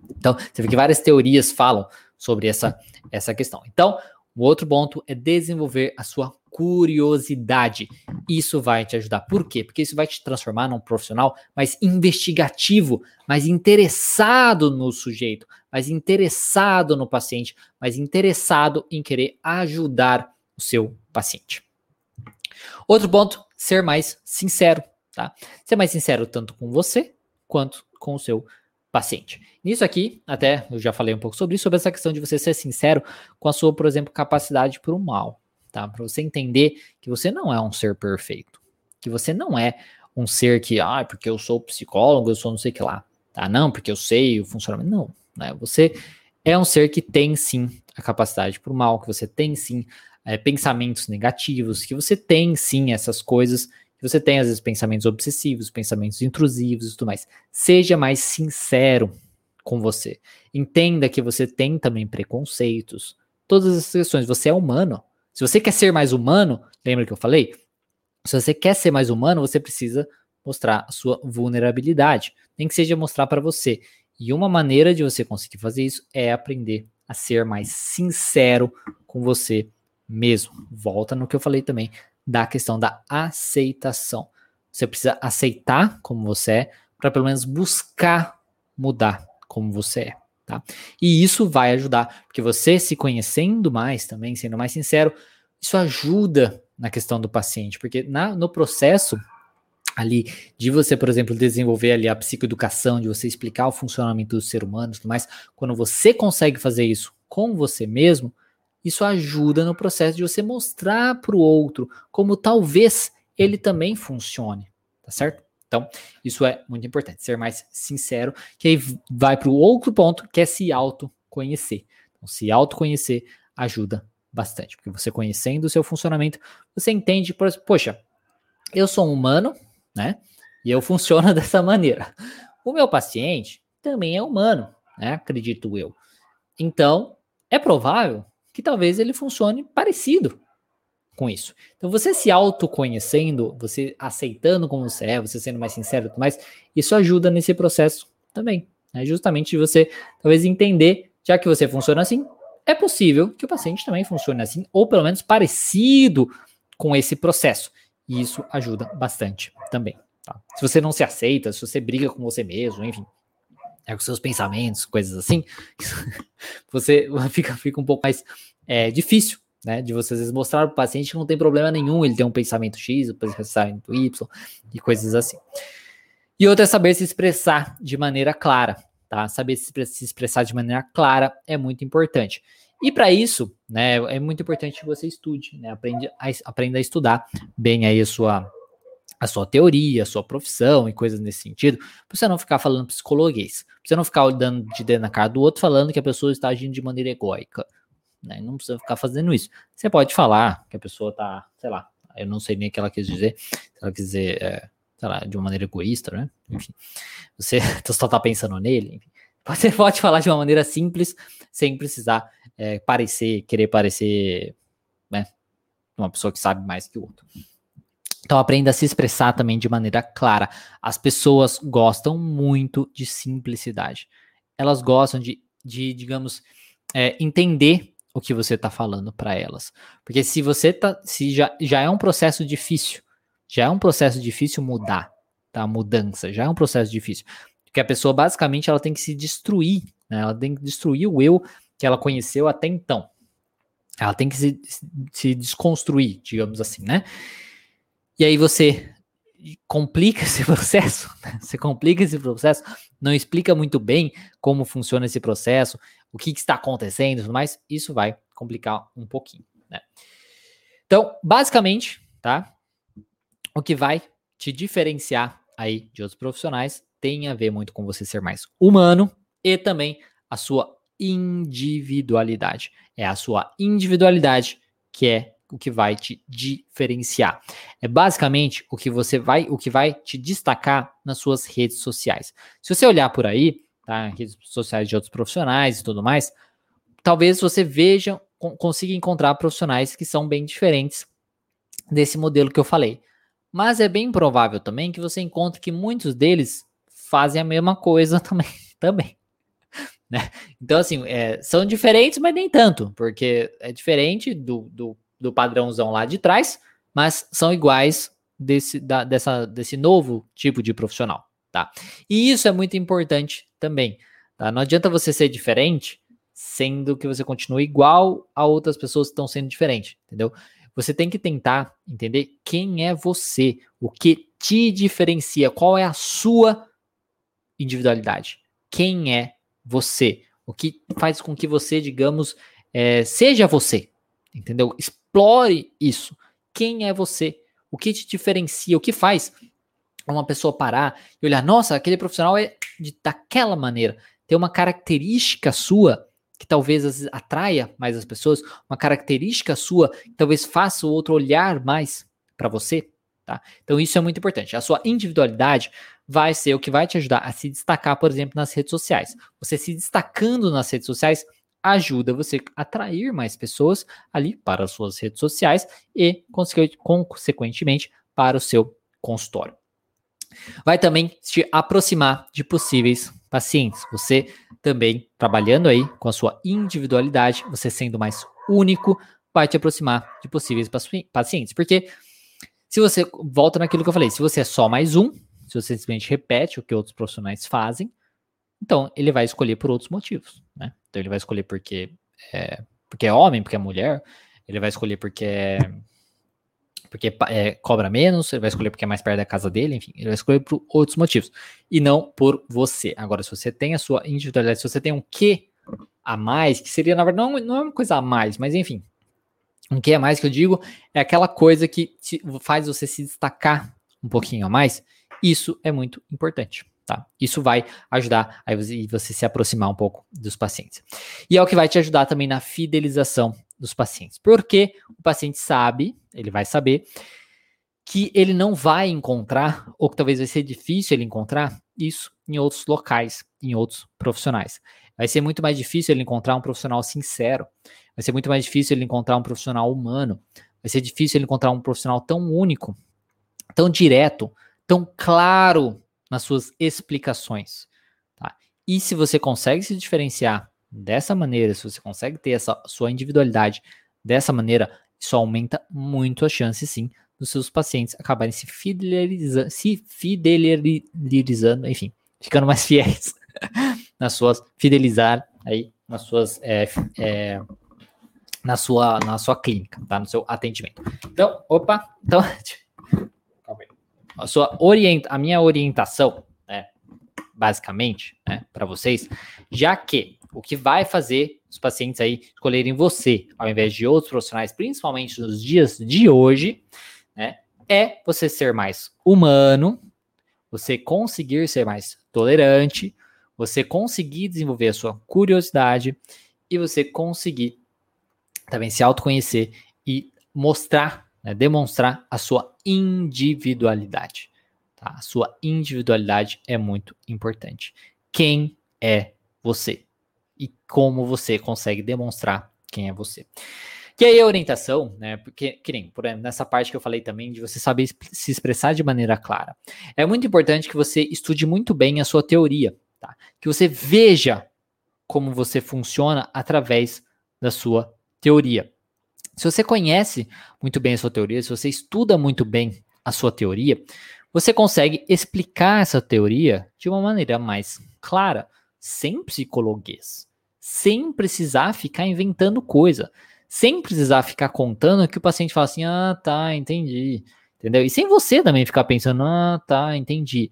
Então, você vê que várias teorias falam sobre essa, essa questão. Então, o outro ponto é desenvolver a sua curiosidade. Isso vai te ajudar. Por quê? Porque isso vai te transformar num profissional mais investigativo, mais interessado no sujeito, mais interessado no paciente, mais interessado em querer ajudar o seu paciente. Outro ponto, ser mais sincero, tá? Ser mais sincero tanto com você quanto com o seu paciente. Nisso aqui, até eu já falei um pouco sobre isso, sobre essa questão de você ser sincero com a sua, por exemplo, capacidade para o mal, tá? Para você entender que você não é um ser perfeito, que você não é um ser que, ah, porque eu sou psicólogo, eu sou não sei o que lá, tá? Não, porque eu sei o funcionamento, não, né? Você é um ser que tem sim a capacidade para o mal, que você tem sim é, pensamentos negativos, que você tem sim essas coisas você tem, às vezes, pensamentos obsessivos, pensamentos intrusivos e tudo mais. Seja mais sincero com você. Entenda que você tem também preconceitos. Todas essas questões. Você é humano. Se você quer ser mais humano, lembra que eu falei? Se você quer ser mais humano, você precisa mostrar a sua vulnerabilidade. Nem que seja mostrar para você. E uma maneira de você conseguir fazer isso é aprender a ser mais sincero com você mesmo. Volta no que eu falei também da questão da aceitação. Você precisa aceitar como você é, para pelo menos buscar mudar como você é. Tá? E isso vai ajudar, porque você se conhecendo mais também, sendo mais sincero, isso ajuda na questão do paciente, porque na, no processo ali de você, por exemplo, desenvolver ali a psicoeducação, de você explicar o funcionamento do ser humano e tudo mais, quando você consegue fazer isso com você mesmo, isso ajuda no processo de você mostrar para o outro como talvez ele também funcione, tá certo? Então, isso é muito importante, ser mais sincero, que aí vai para o outro ponto, que é se autoconhecer. Então, se autoconhecer ajuda bastante, porque você conhecendo o seu funcionamento, você entende, poxa, eu sou um humano, né? E eu funciono (laughs) dessa maneira. O meu paciente também é humano, né? Acredito eu. Então, é provável que talvez ele funcione parecido com isso. Então, você se autoconhecendo, você aceitando como você é, você sendo mais sincero e tudo mais, isso ajuda nesse processo também. Né? Justamente de você talvez entender, já que você funciona assim, é possível que o paciente também funcione assim, ou pelo menos parecido com esse processo. E isso ajuda bastante também. Tá? Se você não se aceita, se você briga com você mesmo, enfim, é, com seus pensamentos, coisas assim, (laughs) você (laughs) fica, fica um pouco mais é, difícil, né? De você às vezes mostrar para o paciente que não tem problema nenhum, ele tem um pensamento X, um pensamento Y e coisas assim. E outra é saber se expressar de maneira clara, tá? Saber se expressar de maneira clara é muito importante. E para isso, né, é muito importante que você estude, né? Aprende a, aprenda a estudar bem aí a sua a sua teoria, a sua profissão e coisas nesse sentido, pra você não ficar falando psicologuês, pra você não ficar dando de dentro na cara do outro falando que a pessoa está agindo de maneira egóica, né? Não precisa ficar fazendo isso. Você pode falar que a pessoa tá, sei lá, eu não sei nem o que ela quis dizer, se ela quis dizer, é, sei lá, de uma maneira egoísta, né? Enfim, você (laughs) só tá pensando nele, enfim. Você pode falar de uma maneira simples, sem precisar é, parecer, querer parecer, né, uma pessoa que sabe mais que o outro. Então aprenda a se expressar também de maneira clara. As pessoas gostam muito de simplicidade. Elas gostam de, de digamos, é, entender o que você está falando para elas. Porque se você tá, se já, já é um processo difícil, já é um processo difícil mudar, tá? Mudança, já é um processo difícil. Porque a pessoa basicamente ela tem que se destruir, né? Ela tem que destruir o eu que ela conheceu até então. Ela tem que se, se desconstruir, digamos assim, né? E aí você complica esse (laughs) processo, né? você complica esse processo, não explica muito bem como funciona esse processo, o que, que está acontecendo mais, isso vai complicar um pouquinho, né? Então, basicamente, tá? O que vai te diferenciar aí de outros profissionais tem a ver muito com você ser mais humano e também a sua individualidade. É a sua individualidade que é o que vai te diferenciar. É basicamente o que você vai, o que vai te destacar nas suas redes sociais. Se você olhar por aí, tá, redes sociais de outros profissionais e tudo mais, talvez você veja, consiga encontrar profissionais que são bem diferentes desse modelo que eu falei. Mas é bem provável também que você encontre que muitos deles fazem a mesma coisa (laughs) também. também. Né? Então, assim, é, são diferentes, mas nem tanto, porque é diferente do, do do padrãozão lá de trás, mas são iguais desse, da, dessa, desse novo tipo de profissional, tá? E isso é muito importante também, tá? Não adianta você ser diferente, sendo que você continua igual a outras pessoas que estão sendo diferentes, entendeu? Você tem que tentar entender quem é você, o que te diferencia, qual é a sua individualidade, quem é você, o que faz com que você, digamos, é, seja você, entendeu? Explore isso. Quem é você? O que te diferencia? O que faz uma pessoa parar e olhar, nossa, aquele profissional é de, daquela maneira. Tem uma característica sua que talvez atraia mais as pessoas, uma característica sua que talvez faça o outro olhar mais para você, tá? Então isso é muito importante. A sua individualidade vai ser o que vai te ajudar a se destacar, por exemplo, nas redes sociais. Você se destacando nas redes sociais, ajuda você a atrair mais pessoas ali para as suas redes sociais e, consequentemente, para o seu consultório. Vai também te aproximar de possíveis pacientes. Você também trabalhando aí com a sua individualidade, você sendo mais único, vai te aproximar de possíveis pacientes. Porque se você volta naquilo que eu falei, se você é só mais um, se você simplesmente repete o que outros profissionais fazem, então ele vai escolher por outros motivos, né? Então ele vai escolher porque é, porque é homem, porque é mulher, ele vai escolher porque é, porque é, cobra menos, ele vai escolher porque é mais perto da casa dele, enfim, ele vai escolher por outros motivos e não por você. Agora, se você tem a sua individualidade, se você tem um quê a mais, que seria na verdade não, não é uma coisa a mais, mas enfim, um que a mais que eu digo é aquela coisa que te, faz você se destacar um pouquinho a mais. Isso é muito importante. Tá? Isso vai ajudar a você, se aproximar um pouco dos pacientes. E é o que vai te ajudar também na fidelização dos pacientes. Porque o paciente sabe, ele vai saber, que ele não vai encontrar, ou que talvez vai ser difícil ele encontrar, isso em outros locais, em outros profissionais. Vai ser muito mais difícil ele encontrar um profissional sincero, vai ser muito mais difícil ele encontrar um profissional humano, vai ser difícil ele encontrar um profissional tão único, tão direto, tão claro nas suas explicações. Tá? E se você consegue se diferenciar dessa maneira, se você consegue ter essa sua individualidade dessa maneira, isso aumenta muito a chance, sim, dos seus pacientes acabarem se fidelizando, se fidelizando, enfim, ficando mais (laughs) fiéis nas suas, fidelizar aí nas suas, é, é, na sua, na sua clínica, tá? No seu atendimento. Então, opa, então, (laughs) a sua orienta, a minha orientação, né, basicamente, né, para vocês, já que o que vai fazer os pacientes aí escolherem você ao invés de outros profissionais, principalmente nos dias de hoje, né, é você ser mais humano, você conseguir ser mais tolerante, você conseguir desenvolver a sua curiosidade e você conseguir também se autoconhecer e mostrar né, demonstrar a sua individualidade. Tá? A sua individualidade é muito importante. Quem é você? E como você consegue demonstrar quem é você. Que aí a orientação, né? Porque, que nem, por exemplo, nessa parte que eu falei também, de você saber se expressar de maneira clara. É muito importante que você estude muito bem a sua teoria, tá? Que você veja como você funciona através da sua teoria. Se você conhece muito bem a sua teoria, se você estuda muito bem a sua teoria, você consegue explicar essa teoria de uma maneira mais clara, sem psicologuês, sem precisar ficar inventando coisa, sem precisar ficar contando que o paciente fala assim: ah, tá, entendi. Entendeu? E sem você também ficar pensando: ah, tá, entendi.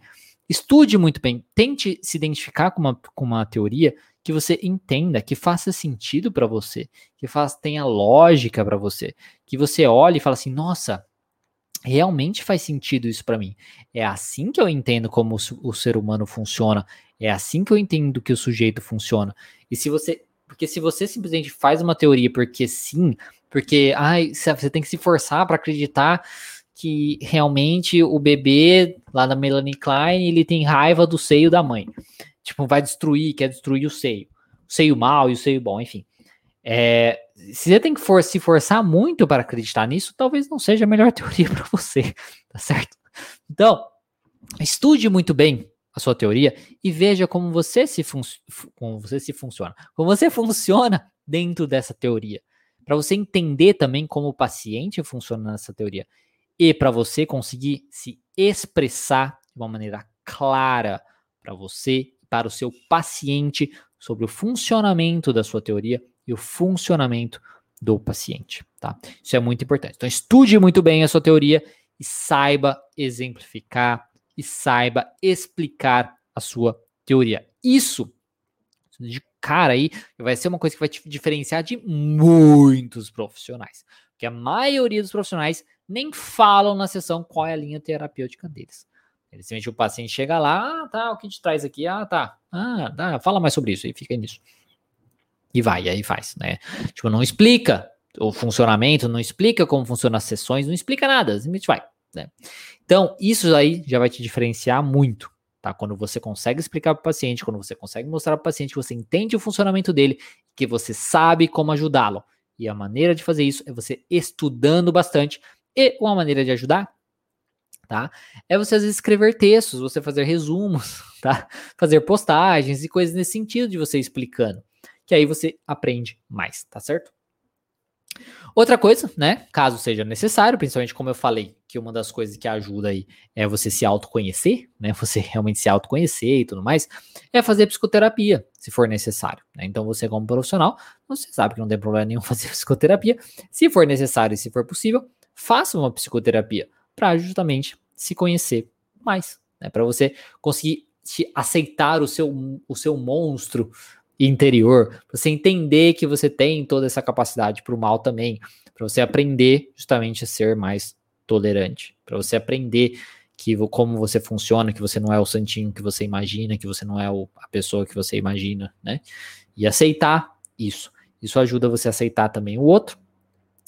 Estude muito bem, tente se identificar com uma, com uma teoria que você entenda, que faça sentido para você, que faz, tenha lógica para você, que você olhe e fale assim: nossa, realmente faz sentido isso para mim. É assim que eu entendo como o, o ser humano funciona. É assim que eu entendo que o sujeito funciona. E se você. Porque se você simplesmente faz uma teoria porque sim, porque ai, você tem que se forçar para acreditar que realmente o bebê lá da Melanie Klein ele tem raiva do seio da mãe. Tipo, vai destruir, quer destruir o seio. O seio mal e o seio bom, enfim. É, se você tem que for, se forçar muito para acreditar nisso, talvez não seja a melhor (laughs) teoria para você, tá certo? Então, estude muito bem a sua teoria e veja como você se, como você se funciona, como você funciona dentro dessa teoria, para você entender também como o paciente funciona nessa teoria e para você conseguir se expressar de uma maneira clara para você, para o seu paciente sobre o funcionamento da sua teoria e o funcionamento do paciente, tá? Isso é muito importante. Então estude muito bem a sua teoria e saiba exemplificar e saiba explicar a sua teoria. Isso de cara aí vai ser uma coisa que vai te diferenciar de muitos profissionais, porque a maioria dos profissionais nem falam na sessão qual é a linha terapêutica deles. Eles simplesmente o paciente chega lá, ah, tá, o que te traz aqui? Ah, tá. Ah, tá, fala mais sobre isso e fica nisso. E vai, e aí faz, né? Tipo, não explica o funcionamento, não explica como funcionam as sessões, não explica nada, simplesmente vai. Né? Então, isso aí já vai te diferenciar muito, tá? Quando você consegue explicar para o paciente, quando você consegue mostrar para o paciente que você entende o funcionamento dele, que você sabe como ajudá-lo. E a maneira de fazer isso é você estudando bastante. E uma maneira de ajudar, tá? É você às vezes escrever textos, você fazer resumos, (laughs) tá? Fazer postagens e coisas nesse sentido de você explicando que aí você aprende mais, tá certo? Outra coisa, né, caso seja necessário, principalmente como eu falei, que uma das coisas que ajuda aí é você se autoconhecer, né, você realmente se autoconhecer e tudo mais, é fazer psicoterapia, se for necessário. Né? Então você como profissional, você sabe que não tem problema nenhum (laughs) fazer psicoterapia. Se for necessário e se for possível, faça uma psicoterapia para justamente se conhecer mais, né, para você conseguir aceitar o seu, o seu monstro interior, você entender que você tem toda essa capacidade para o mal também, para você aprender justamente a ser mais tolerante, para você aprender que como você funciona, que você não é o santinho que você imagina, que você não é o, a pessoa que você imagina, né? E aceitar isso. Isso ajuda você a aceitar também o outro.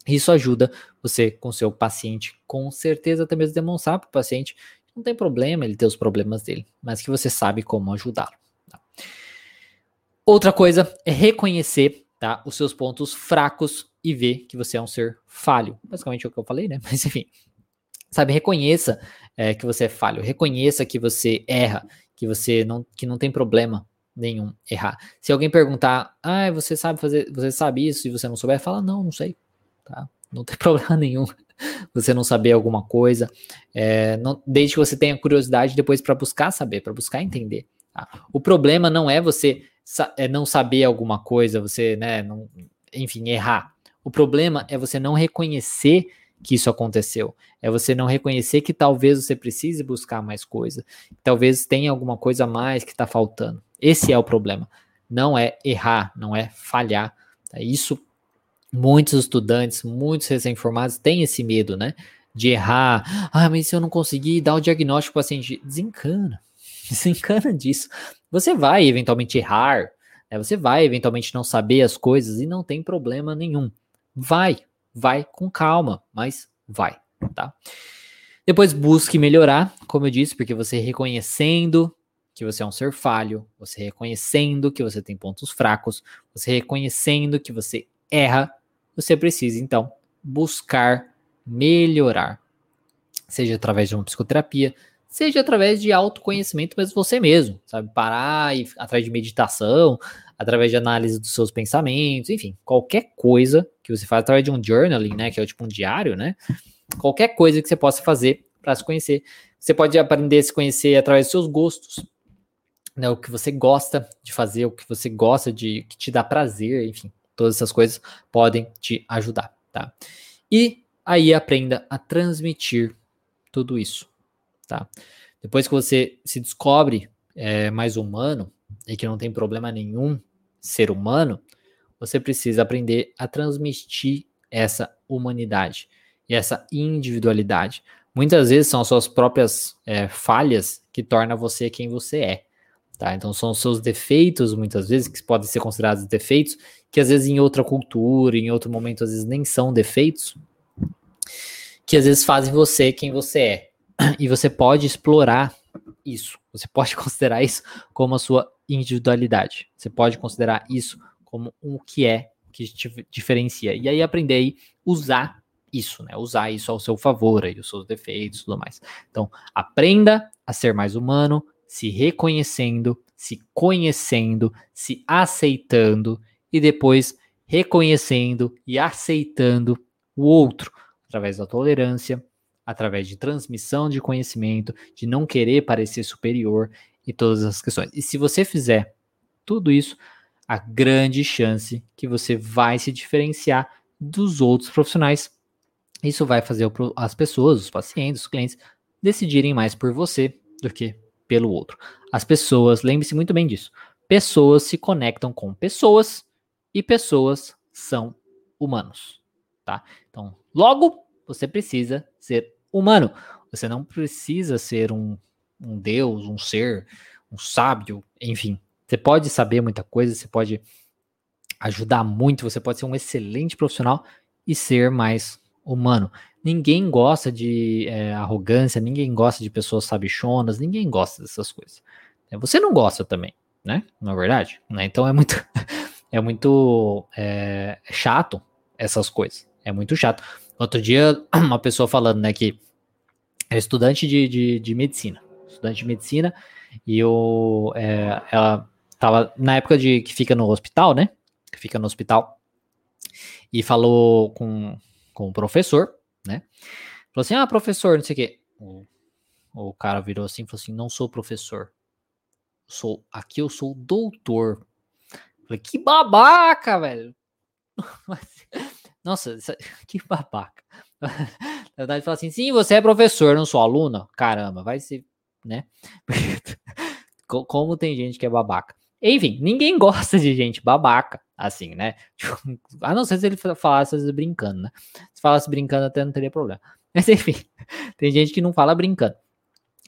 Isso ajuda você com seu paciente, com certeza até mesmo demonstrar para o paciente que não tem problema ele ter os problemas dele, mas que você sabe como ajudá-lo. Tá? Outra coisa é reconhecer tá, os seus pontos fracos e ver que você é um ser falho. Basicamente é o que eu falei, né? (laughs) Mas enfim. Sabe, reconheça é, que você é falho, reconheça que você erra, que você não, que não tem problema nenhum errar. Se alguém perguntar, ah, você sabe fazer, você sabe isso e você não souber, fala, não, não sei, tá? Não tem (laughs) problema nenhum você não saber alguma coisa, é, não, desde que você tenha curiosidade depois para buscar saber, para buscar entender. Tá? O problema não é você é não saber alguma coisa, você, né, não, enfim, errar. O problema é você não reconhecer que isso aconteceu. É você não reconhecer que talvez você precise buscar mais coisa. Talvez tenha alguma coisa a mais que está faltando. Esse é o problema. Não é errar, não é falhar. Tá? Isso, muitos estudantes, muitos recém-formados têm esse medo, né? De errar. Ah, mas se eu não conseguir dar o diagnóstico para o paciente, desencana. (laughs) Desencana disso. Você vai eventualmente errar, né? você vai eventualmente não saber as coisas e não tem problema nenhum. Vai, vai com calma, mas vai, tá? Depois busque melhorar, como eu disse, porque você reconhecendo que você é um ser falho, você reconhecendo que você tem pontos fracos, você reconhecendo que você erra, você precisa então buscar melhorar, seja através de uma psicoterapia, seja através de autoconhecimento mesmo você mesmo, sabe? Parar e atrás de meditação, através de análise dos seus pensamentos, enfim, qualquer coisa que você faz através de um journaling, né, que é tipo um diário, né? Qualquer coisa que você possa fazer para se conhecer. Você pode aprender a se conhecer através dos seus gostos, né, o que você gosta de fazer, o que você gosta de que te dá prazer, enfim, todas essas coisas podem te ajudar, tá? E aí aprenda a transmitir tudo isso tá? Depois que você se descobre é, mais humano e que não tem problema nenhum ser humano, você precisa aprender a transmitir essa humanidade e essa individualidade. Muitas vezes são as suas próprias é, falhas que torna você quem você é. Tá? Então são seus defeitos, muitas vezes, que podem ser considerados defeitos, que às vezes em outra cultura, em outro momento, às vezes nem são defeitos, que às vezes fazem você quem você é. E você pode explorar isso. Você pode (laughs) considerar isso como a sua individualidade. Você pode considerar isso como o que é que te diferencia. E aí aprender a usar isso, né? Usar isso ao seu favor, aí, os seus defeitos e tudo mais. Então, aprenda a ser mais humano, se reconhecendo, se conhecendo, se aceitando e depois reconhecendo e aceitando o outro através da tolerância, através de transmissão de conhecimento, de não querer parecer superior e todas as questões. E se você fizer tudo isso, a grande chance que você vai se diferenciar dos outros profissionais. Isso vai fazer as pessoas, os pacientes, os clientes decidirem mais por você do que pelo outro. As pessoas, lembre-se muito bem disso. Pessoas se conectam com pessoas e pessoas são humanos, tá? Então, logo você precisa ser humano. Você não precisa ser um, um deus, um ser, um sábio, enfim. Você pode saber muita coisa, você pode ajudar muito, você pode ser um excelente profissional e ser mais humano. Ninguém gosta de é, arrogância, ninguém gosta de pessoas sabichonas, ninguém gosta dessas coisas. É, você não gosta também, né? Na é verdade, né? Então é muito, (laughs) é muito é, chato essas coisas. É muito chato. Outro dia, (clears throat) uma pessoa falando, né, que é estudante de, de, de medicina. Estudante de medicina, e eu, é, ela tava na época de que fica no hospital, né? Que fica no hospital. E falou com, com o professor, né? Falou assim: ah, professor, não sei o quê. O, cara virou assim e falou assim: não sou professor. Sou, aqui eu sou doutor. Falei, que babaca, velho. (laughs) Nossa, (laughs) que babaca. (laughs) Na verdade, fala assim: sim, você é professor, não sou aluna. Caramba, vai ser, né? Como tem gente que é babaca. Enfim, ninguém (laughs) gosta de gente babaca, assim, né? (laughs) A não ser se ele falasse brincando, né? Se falasse brincando, até não teria problema. (laughs) Mas enfim, tem gente que não fala brincando.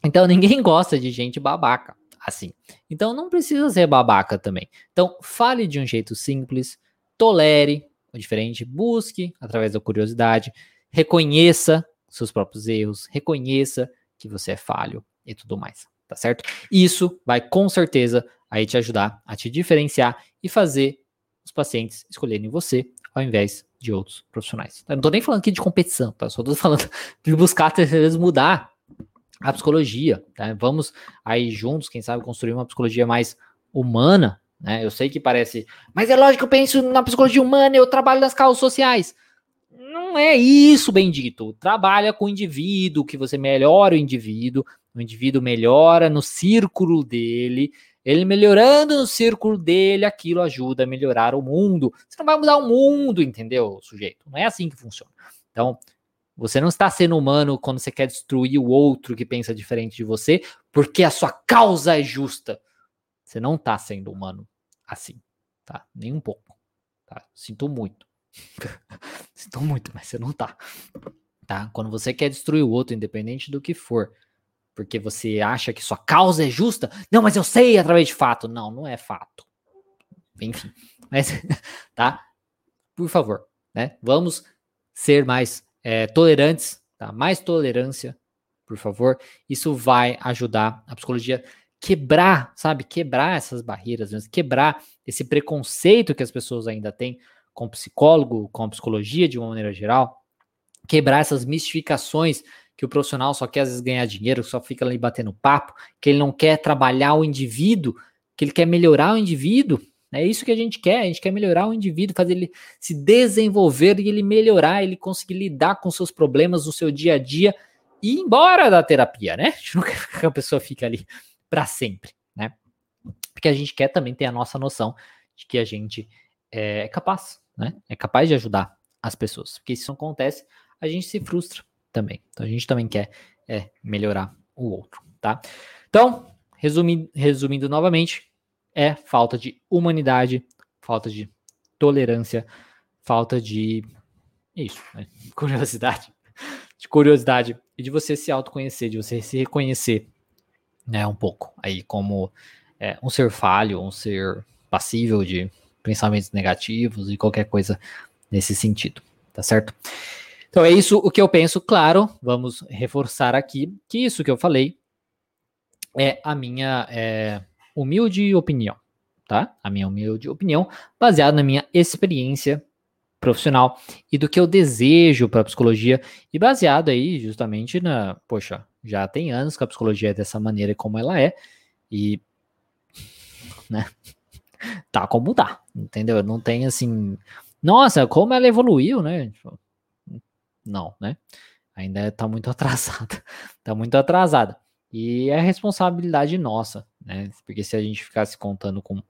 Então ninguém gosta de gente babaca, assim. Então não precisa ser babaca também. Então fale de um jeito simples, tolere, o diferente, busque através da curiosidade, reconheça seus próprios erros, reconheça que você é falho e tudo mais, tá certo? Isso vai com certeza aí te ajudar a te diferenciar e fazer os pacientes escolherem você ao invés de outros profissionais. Eu não tô nem falando aqui de competição, tá? Só tô (laughs) falando de buscar às vezes mudar a psicologia, tá? Vamos aí juntos, quem sabe, construir uma psicologia mais humana, né? Eu sei que parece, mas é lógico que eu penso na psicologia humana, eu trabalho nas causas sociais. Não é isso, bendito. Trabalha com o indivíduo, que você melhora o indivíduo, o indivíduo melhora no círculo dele, ele melhorando no círculo dele, aquilo ajuda a melhorar o mundo. Você não vai mudar o mundo, entendeu, sujeito? Não é assim que funciona. Então, você não está sendo humano quando você quer destruir o outro que pensa diferente de você, porque a sua causa é justa. Você não está sendo humano assim, tá? Nem um pouco, tá? Sinto muito. (laughs) Sinto muito, mas você não tá. Tá? Quando você quer destruir o outro, independente do que for, porque você acha que sua causa é justa, não, mas eu sei através de fato. Não, não é fato. Enfim, mas, (laughs) tá? Por favor, né? Vamos ser mais é, tolerantes, tá? Mais tolerância, por favor. Isso vai ajudar a psicologia quebrar, sabe? Quebrar essas barreiras, quebrar esse preconceito que as pessoas ainda têm com psicólogo, com psicologia de uma maneira geral, quebrar essas mistificações que o profissional só quer às vezes ganhar dinheiro, só fica ali batendo papo, que ele não quer trabalhar o indivíduo, que ele quer melhorar o indivíduo. É isso que a gente quer, a gente quer melhorar o indivíduo, fazer ele se desenvolver e ele melhorar, ele conseguir lidar com seus problemas no seu dia a dia e ir embora da terapia, né? (laughs) A gente não quer que a pessoa fique ali para sempre, né? Porque a gente quer também ter a nossa noção de que a gente é capaz, né? É capaz de ajudar as pessoas. Porque se isso acontece, a gente se frustra também. Então a gente também quer é, melhorar o outro, tá? Então, resumindo, resumindo novamente, é falta de humanidade, falta de tolerância, falta de isso, né? (laughs) curiosidade, de curiosidade e de você se autoconhecer, de você se reconhecer, né, um pouco aí como é, um ser falho, um ser passível de pensamentos negativos e qualquer coisa nesse sentido, tá certo? Então é isso o que eu penso, claro, vamos reforçar aqui que isso que eu falei é a minha é, humilde opinião, tá? A minha humilde opinião, baseada na minha experiência profissional e do que eu desejo para a psicologia e baseado aí justamente na, poxa, já tem anos que a psicologia é dessa maneira como ela é e né? Tá como tá, entendeu? Não tem assim, nossa, como ela evoluiu, né? Não, né? Ainda tá muito (laughs) atrasada. tá muito atrasada. E é responsabilidade nossa, né? Porque se a gente ficasse contando com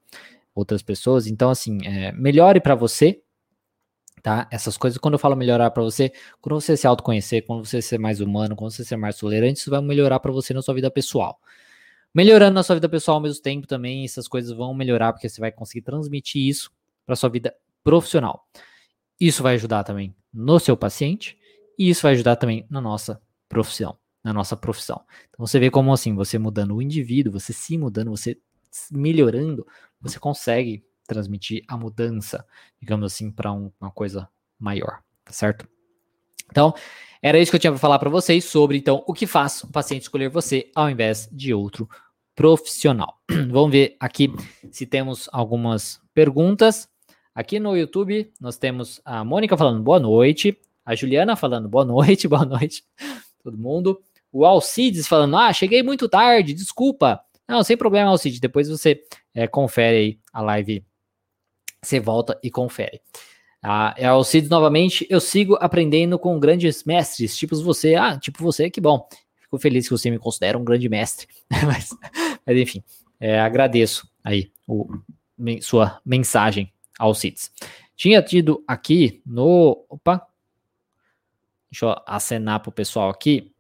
outras pessoas, então assim, é, melhore para você, tá? Essas coisas, quando eu falo melhorar para você, quando você se autoconhecer, quando você ser mais humano, quando você ser mais tolerante, isso vai melhorar para você na sua vida pessoal. Melhorando na sua vida pessoal ao mesmo tempo também, essas coisas vão melhorar porque você vai conseguir transmitir isso para sua vida profissional. Isso vai ajudar também no seu paciente e isso vai ajudar também na nossa profissão na nossa profissão. Então você vê como assim, você mudando o indivíduo, você se mudando, você melhorando, você consegue transmitir a mudança, digamos assim, para um, uma coisa maior, tá certo? Então, era isso que eu tinha para falar para vocês sobre então o que faz o paciente escolher você ao invés de outro profissional. (clears throat) Vamos ver aqui se temos algumas perguntas. Aqui no YouTube nós temos a Mônica falando boa noite, a Juliana falando boa noite, (laughs) boa noite, todo mundo. O Alcides falando, ah, cheguei muito tarde, desculpa. Não, sem problema, Alcides. Depois você é, confere aí a live. Você volta e confere. Ah, Alcides novamente. Eu sigo aprendendo com grandes mestres, tipo você. Ah, tipo você, que bom. Fico feliz que você me considera um grande mestre. (laughs) mas, mas, enfim, é, agradeço aí o, sua mensagem, Alcides. Tinha tido aqui no. Opa! Deixa eu acenar para o pessoal aqui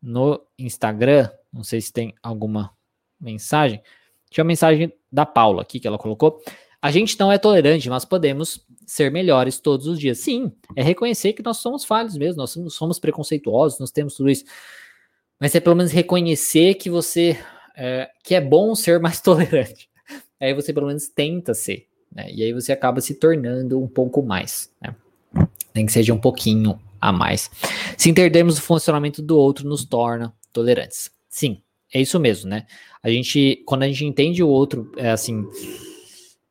no Instagram. Não sei se tem alguma mensagem. Tinha uma mensagem da Paula aqui que ela colocou. A gente não é tolerante, mas podemos ser melhores todos os dias. Sim, é reconhecer que nós somos falhos mesmo, nós somos preconceituosos, nós temos tudo isso. Mas é pelo menos reconhecer que você é, que é bom ser mais (laughs) tolerante. Aí você pelo menos tenta ser, né? E aí você acaba se tornando um pouco mais, né? Nem que seja um pouquinho a mais. Se entendermos o funcionamento do outro, nos torna tolerantes. Sim, é isso mesmo, né? A gente, quando a gente entende o outro, é assim,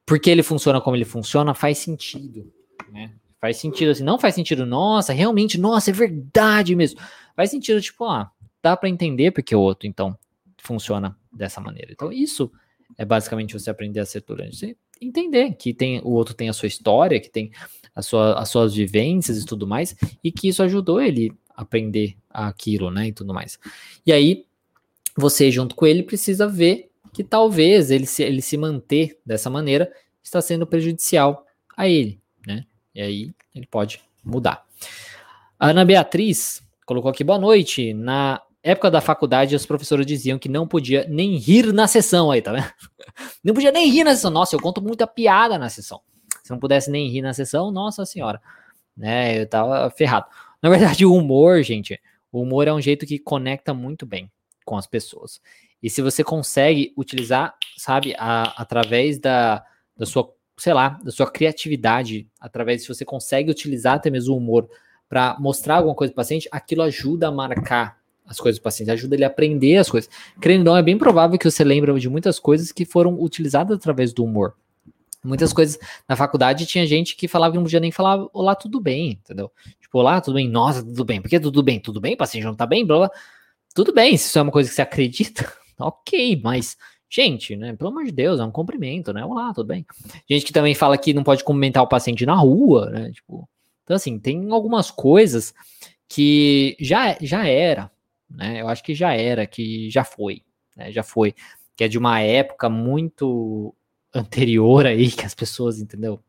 porque ele funciona como ele funciona, faz sentido, né? Faz sentido assim, não faz sentido, nossa, realmente, nossa, é verdade mesmo. Faz sentido, tipo, ah, dá para entender porque o outro, então, funciona dessa maneira. Então, isso é basicamente você aprender a ser tolerante. Você entender que tem, o outro tem a sua história, que tem a sua, as suas vivências e tudo mais, e que isso ajudou ele a aprender aquilo, né, e tudo mais. E aí, você junto com ele precisa ver que talvez ele se, ele se manter dessa maneira está sendo prejudicial a ele, né, e aí ele pode mudar. A Ana Beatriz colocou aqui, boa noite, na época da faculdade, as professoras diziam que não podia nem rir na sessão aí, tá vendo? (laughs) Não podia nem rir na sessão. Nossa, eu conto muita piada na sessão. Se não pudesse nem rir na sessão, nossa senhora, né? Eu tava ferrado. Na verdade, o humor, gente, o humor é um jeito que conecta muito bem com as pessoas. E se você consegue utilizar, sabe, a, através da, da sua, sei lá, da sua criatividade, através, se você consegue utilizar até mesmo o humor para mostrar alguma coisa para o paciente, aquilo ajuda a marcar as coisas do paciente, ajuda ele a aprender as coisas. Crendo não, é bem provável que você lembre de muitas coisas que foram utilizadas através do humor Muitas coisas na faculdade tinha gente que falava que não podia nem falar olá, tudo bem, entendeu? Tipo, olá, tudo bem? Nossa, tudo bem. Por que tudo bem? Tudo bem, paciente não tá bem? Blá, blá. Tudo bem, se isso é uma coisa que você acredita, (laughs) ok, mas, gente, né? Pelo amor de Deus, é um cumprimento, né? Olá, tudo bem? Gente que também fala que não pode cumprimentar o paciente na rua, né? Tipo, então, assim, tem algumas coisas que já, já era, né? Eu acho que já era, que já foi, né? Já foi, que é de uma época muito anterior aí que as pessoas, entendeu?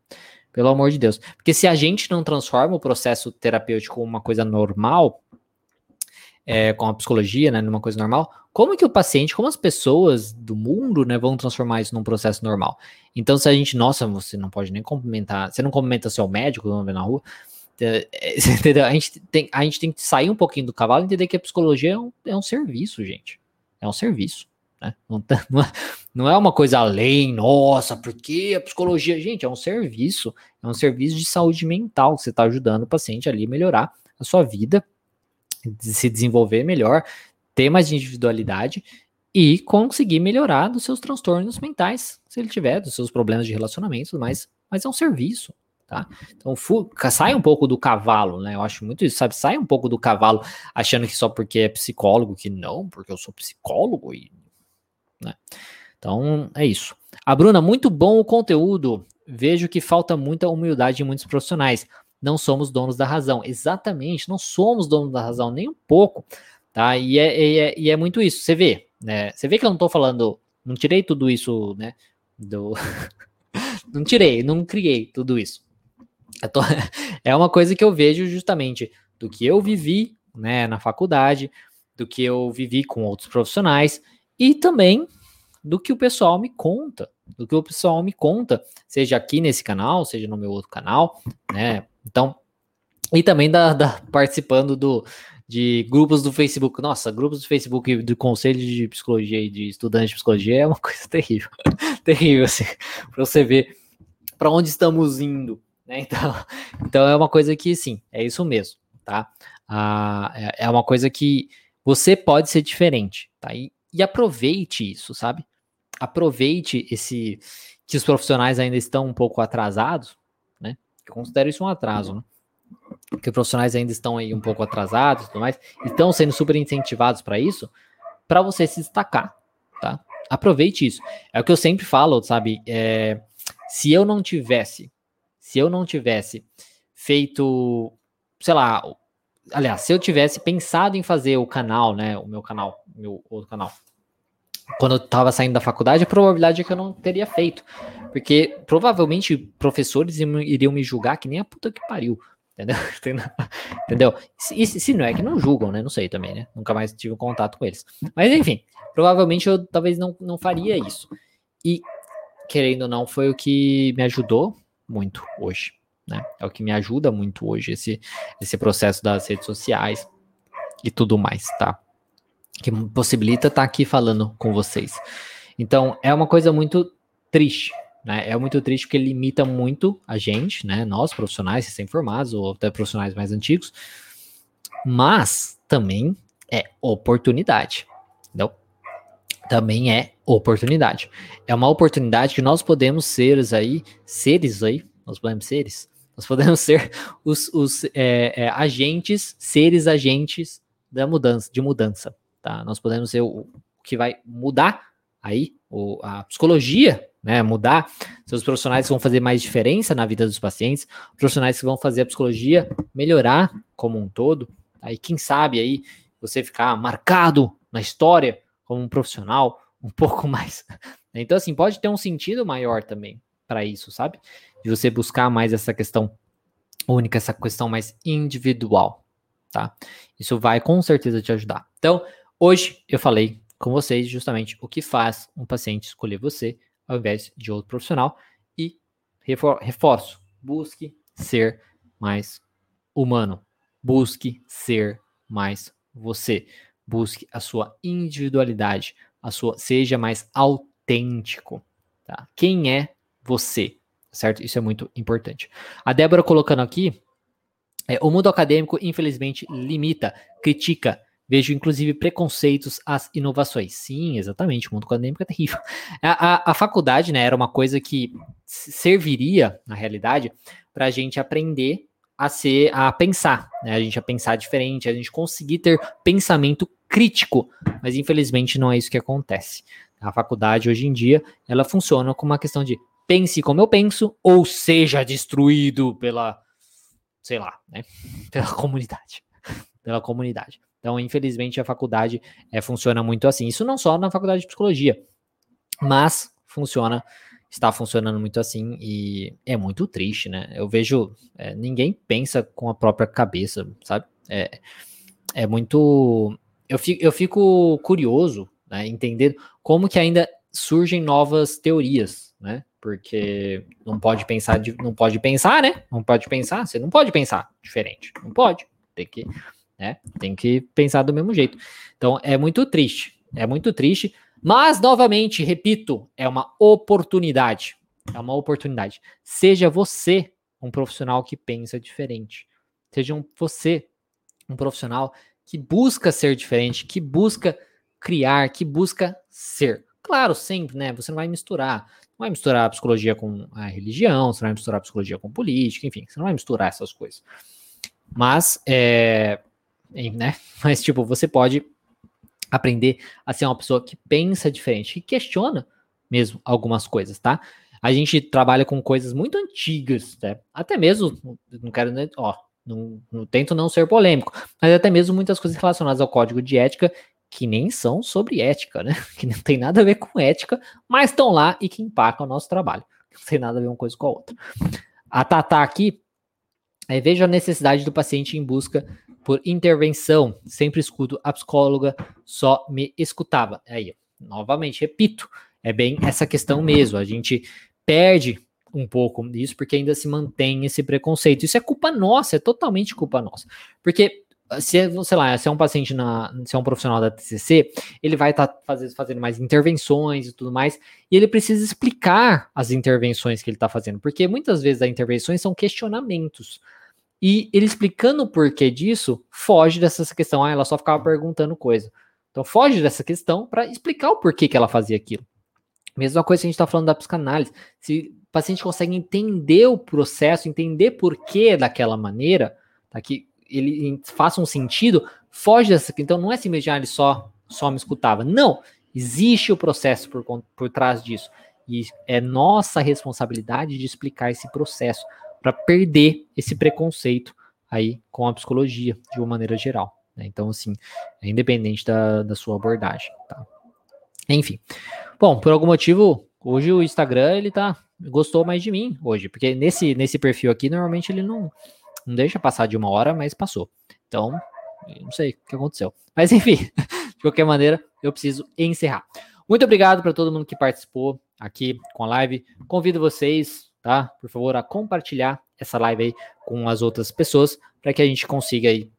Pelo amor de Deus. Porque se a gente não transforma o processo terapêutico uma coisa normal, é, com a psicologia, né, numa coisa normal, como que o paciente, como as pessoas do mundo, né, vão transformar isso num processo normal? Então, se a gente, nossa, você não pode nem cumprimentar, você não cumprimenta seu médico quando vê na rua, é, (laughs) entendeu? A gente, tem, a gente tem que sair um pouquinho do cavalo e entender que a psicologia é um, é um serviço, gente. É um serviço. Né? Não, tá, (laughs) não, é, não, é, uma coisa além, nossa, porque a psicologia, gente, é um serviço, é um serviço de saúde mental que você está ajudando o paciente ali a melhorar a sua vida, se desenvolver melhor, ter mais individualidade e conseguir melhorar dos seus transtornos mentais, se ele tiver, dos seus problemas de relacionamento, mas, mas é um serviço, tá? Então, sai um pouco do cavalo, né? Eu acho muito isso, sabe? Sai um pouco do cavalo achando que só porque é psicólogo, que não, porque eu sou psicólogo e né? Então, é isso. A Bruna, muito bom o conteúdo. Vejo que falta muita humildade em muitos profissionais. Não somos donos da razão. Exatamente, não somos donos da razão, nem um pouco. Tá? E é, e é, e é muito isso. Você vê, né? Você vê que eu não estou falando, não tirei tudo isso, né? Do... (laughs) não tirei, não criei tudo isso. Tô... (laughs) é uma coisa que eu vejo justamente do que eu vivi né, na faculdade, do que eu vivi com outros profissionais e também do que o pessoal me conta, do que o pessoal me conta, seja aqui nesse canal, seja no meu outro canal, né? Então, e também da, da participando do de grupos do Facebook. Nossa, grupos do Facebook do Conselho de Psicologia e de estudantes de psicologia é uma (laughs) coisa terrível, (laughs) terrível assim, para você ver para onde estamos indo, né? Então, (laughs) então é uma coisa que sim, é isso mesmo, tá? Ah, é, é uma coisa que você pode ser diferente, tá? E, e aproveite isso, sabe? Aproveite esse que os profissionais ainda estão um pouco atrasados, né? Eu considero isso um atraso, né? Que os profissionais ainda estão aí um pouco atrasados e tudo mais, estão sendo super incentivados para isso, para você se destacar, tá? Aproveite isso. É o que eu sempre falo, sabe? É, se eu não tivesse, se eu não tivesse feito, sei lá, aliás, se eu tivesse pensado em fazer o canal, né, o meu canal, meu outro canal, quando eu tava saindo da faculdade, a probabilidade é que eu não teria feito, porque provavelmente professores iriam me julgar que nem a puta que pariu, (laughs) entendeu? entendeu? E se, se não é que não julgam, né, não sei também, né, nunca mais tive contato com eles. Mas enfim, provavelmente eu talvez não, não faria isso. E, querendo ou não, foi o que me ajudou muito hoje, né? É o que me ajuda muito hoje, esse, esse processo das redes sociais e tudo mais, tá? Que possibilita estar tá aqui falando com vocês. Então, é uma coisa muito triste, né? É muito triste porque limita muito a gente, né? Nós, profissionais recém-formados ou até profissionais mais antigos, mas também é oportunidade, entendeu? Também é oportunidade. É uma oportunidade que nós podemos ser aí, seres aí, nós podemos seres, nós podemos (laughs) ser os, os é, é, agentes, seres agentes da mudança, de mudança, tá? Nós podemos ser o, que vai mudar aí o, a psicologia, né? Mudar. Seus profissionais que vão fazer mais diferença na vida dos pacientes, profissionais que vão fazer a psicologia melhorar como um todo. Aí, quem sabe aí você ficar marcado na história como um profissional um (laughs) pouco mais. Então, assim, pode ter um sentido maior também para isso, sabe? de você buscar mais essa questão única, essa questão mais individual, tá? Isso vai com certeza te ajudar. Então, hoje eu falei com vocês justamente o que faz um paciente escolher você ao invés de outro profissional e reforço, busque ser mais humano, busque ser mais você, busque a sua individualidade, a sua seja mais autêntico, tá? Quem é você? certo? Isso é muito importante. A Débora colocando aqui, é, o mundo acadêmico, infelizmente, limita, critica, Vejo, inclusive, preconceitos às inovações. Sim, exatamente, o mundo acadêmico é terrível. (laughs) A, a, a faculdade, né, era uma coisa que serviria, na realidade, para a gente aprender a ser, a pensar, né, a gente a pensar diferente, a gente conseguir ter pensamento crítico, mas infelizmente não é isso que acontece. A faculdade, hoje em dia, ela funciona como uma questão de pense como eu penso, ou seja destruído pela, sei lá, né, (laughs) pela comunidade, (laughs) pela comunidade. Então, infelizmente, a faculdade é, funciona muito assim. Isso não só na faculdade de psicologia, mas funciona, está funcionando muito assim e é muito triste, né? Eu vejo, é, ninguém pensa com a própria cabeça, sabe? É, é muito. Eu fico, eu fico curioso, né, entendendo como que ainda surgem novas teorias, né? Porque não pode pensar, de, não pode pensar, né? Não pode pensar, você não pode pensar diferente, não pode. Tem que né? Tem que pensar do mesmo jeito. Então é muito triste, é muito triste, mas novamente, repito, é uma oportunidade. É uma oportunidade. Seja você um profissional que pensa diferente. Seja um, você um profissional que busca ser diferente, que busca criar, que busca ser. Claro, sempre, né? Você não vai misturar. Não vai misturar a psicologia com a religião, você não vai misturar a psicologia com política, enfim, você não vai misturar essas coisas. Mas é, né? (laughs) Mas, tipo, você pode aprender a ser uma pessoa que pensa diferente, que questiona mesmo algumas coisas, tá? A gente trabalha com coisas muito antigas, né? Até mesmo, não quero, ó, não, não tento não ser polêmico, mas até mesmo muitas coisas relacionadas ao código de ética que nem são sobre ética, né? (laughs) Que não tem nada a ver com ética, mas estão lá e que impactam o nosso trabalho. Não tem nada a ver uma coisa com a outra. A Tata aqui é, veja a necessidade do paciente em busca por intervenção. Sempre escuto a psicóloga, só me escutava. Aí, novamente, repito, é bem essa questão mesmo. A gente perde um pouco disso porque ainda se mantém esse preconceito. Isso é culpa nossa, é totalmente culpa nossa. Porque se, é, sei lá, se é um paciente na, se é um profissional da TCC, ele vai estar tá fazendo, fazendo mais intervenções e tudo mais, e ele precisa explicar as intervenções que ele está fazendo, porque muitas vezes as intervenções são questionamentos. E ele explicando o porquê disso, foge dessa questão. Ah, ela só ficava perguntando coisa. Então foge dessa questão para explicar o porquê que ela fazia aquilo. Mesma coisa que a gente está falando da psicanálise. Se o paciente consegue entender o processo, entender porquê daquela maneira, tá, ele faça um sentido, foge dessa. Então não é simplesmente ah, ele só, só me escutava. Não, existe o processo por, por trás disso. E é nossa responsabilidade de explicar esse processo para perder esse preconceito aí com a psicologia de uma maneira geral. Né? Então, assim, é independente da, da sua abordagem. Tá? Enfim. Bom, por algum motivo, hoje o Instagram ele tá gostou mais de mim hoje, porque nesse nesse perfil aqui normalmente ele não não deixa passar de uma hora, mas passou. Então, não sei o que aconteceu. (laughs) Mas enfim, de qualquer maneira, eu preciso encerrar. Muito obrigado para todo mundo que participou aqui com a live. Convido vocês tá? Por favor, a compartilhar essa live aí com as outras pessoas para que a gente consiga aí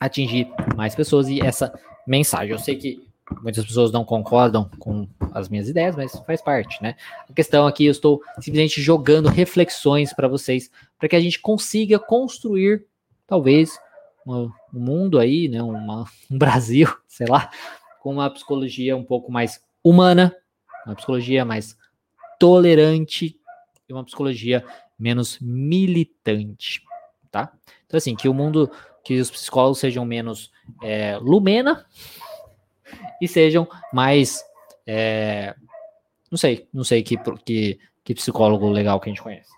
atingir mais pessoas e essa mensagem. Eu sei que muitas pessoas não concordam com as minhas ideias, mas faz parte, né? A questão aqui, eu estou simplesmente jogando reflexões para vocês, para que a gente consiga construir, talvez, um mundo aí, né? Uma, um Brasil, (laughs) sei lá, com uma psicologia um pouco mais humana, uma psicologia mais tolerante, e uma psicologia menos militante, tá? Então, assim, que o mundo, que os psicólogos sejam menos é, lumena e sejam mais, é, não sei, não sei que, que, que psicólogo legal que a gente conhece.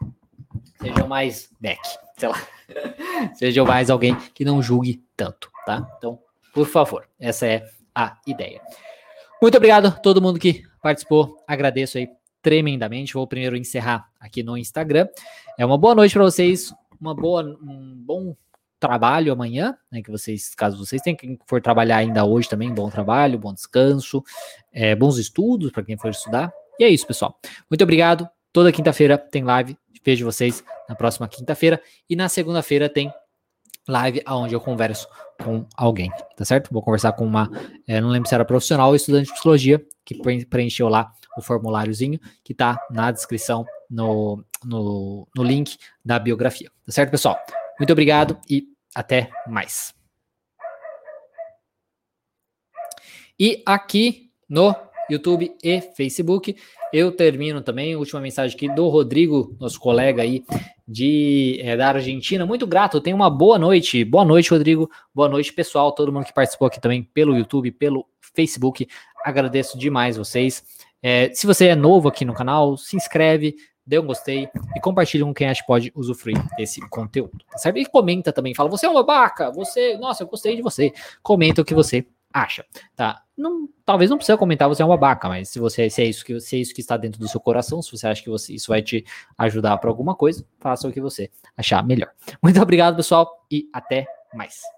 Sejam mais Beck, sei lá. (laughs) sejam mais alguém que não julgue tanto, tá? Então, por favor, essa é a ideia. Muito obrigado a todo mundo que participou. Agradeço aí tremendamente. Vou primeiro encerrar aqui no Instagram. É uma boa noite para vocês, uma boa, um bom trabalho amanhã, né, que vocês, caso vocês tenham que for trabalhar ainda hoje também, bom trabalho, bom descanso, é, bons estudos para quem for estudar. E é isso, pessoal. Muito obrigado. Toda quinta-feira tem live. Vejo vocês na próxima quinta-feira e na segunda-feira tem live aonde eu converso com alguém, tá certo? Vou conversar com uma, é, não lembro se era profissional ou estudante de psicologia, que preencheu lá o formuláriozinho que está na descrição, no, no, no link da biografia. Tá certo, pessoal? Muito obrigado e até mais. E aqui no YouTube e Facebook, eu termino também, última mensagem aqui do Rodrigo, nosso colega aí de é, da Argentina. Muito grato, tenha uma boa noite. Boa noite, Rodrigo. Boa noite, pessoal. Todo mundo que participou aqui também pelo YouTube, pelo Facebook. Agradeço demais vocês. É, se você é novo aqui no canal, se inscreve, dê um gostei e compartilhe com quem acha que pode usufruir desse conteúdo. Tá certo? E comenta também, fala, você é um babaca, você, nossa, eu gostei de você. Comenta o que você acha, tá? Não, talvez não precisa comentar você é um babaca, mas se você se é isso que se é isso que está dentro do seu coração, se você acha que você, isso vai te ajudar para alguma coisa, faça o que você achar melhor. Muito obrigado, pessoal, e até mais.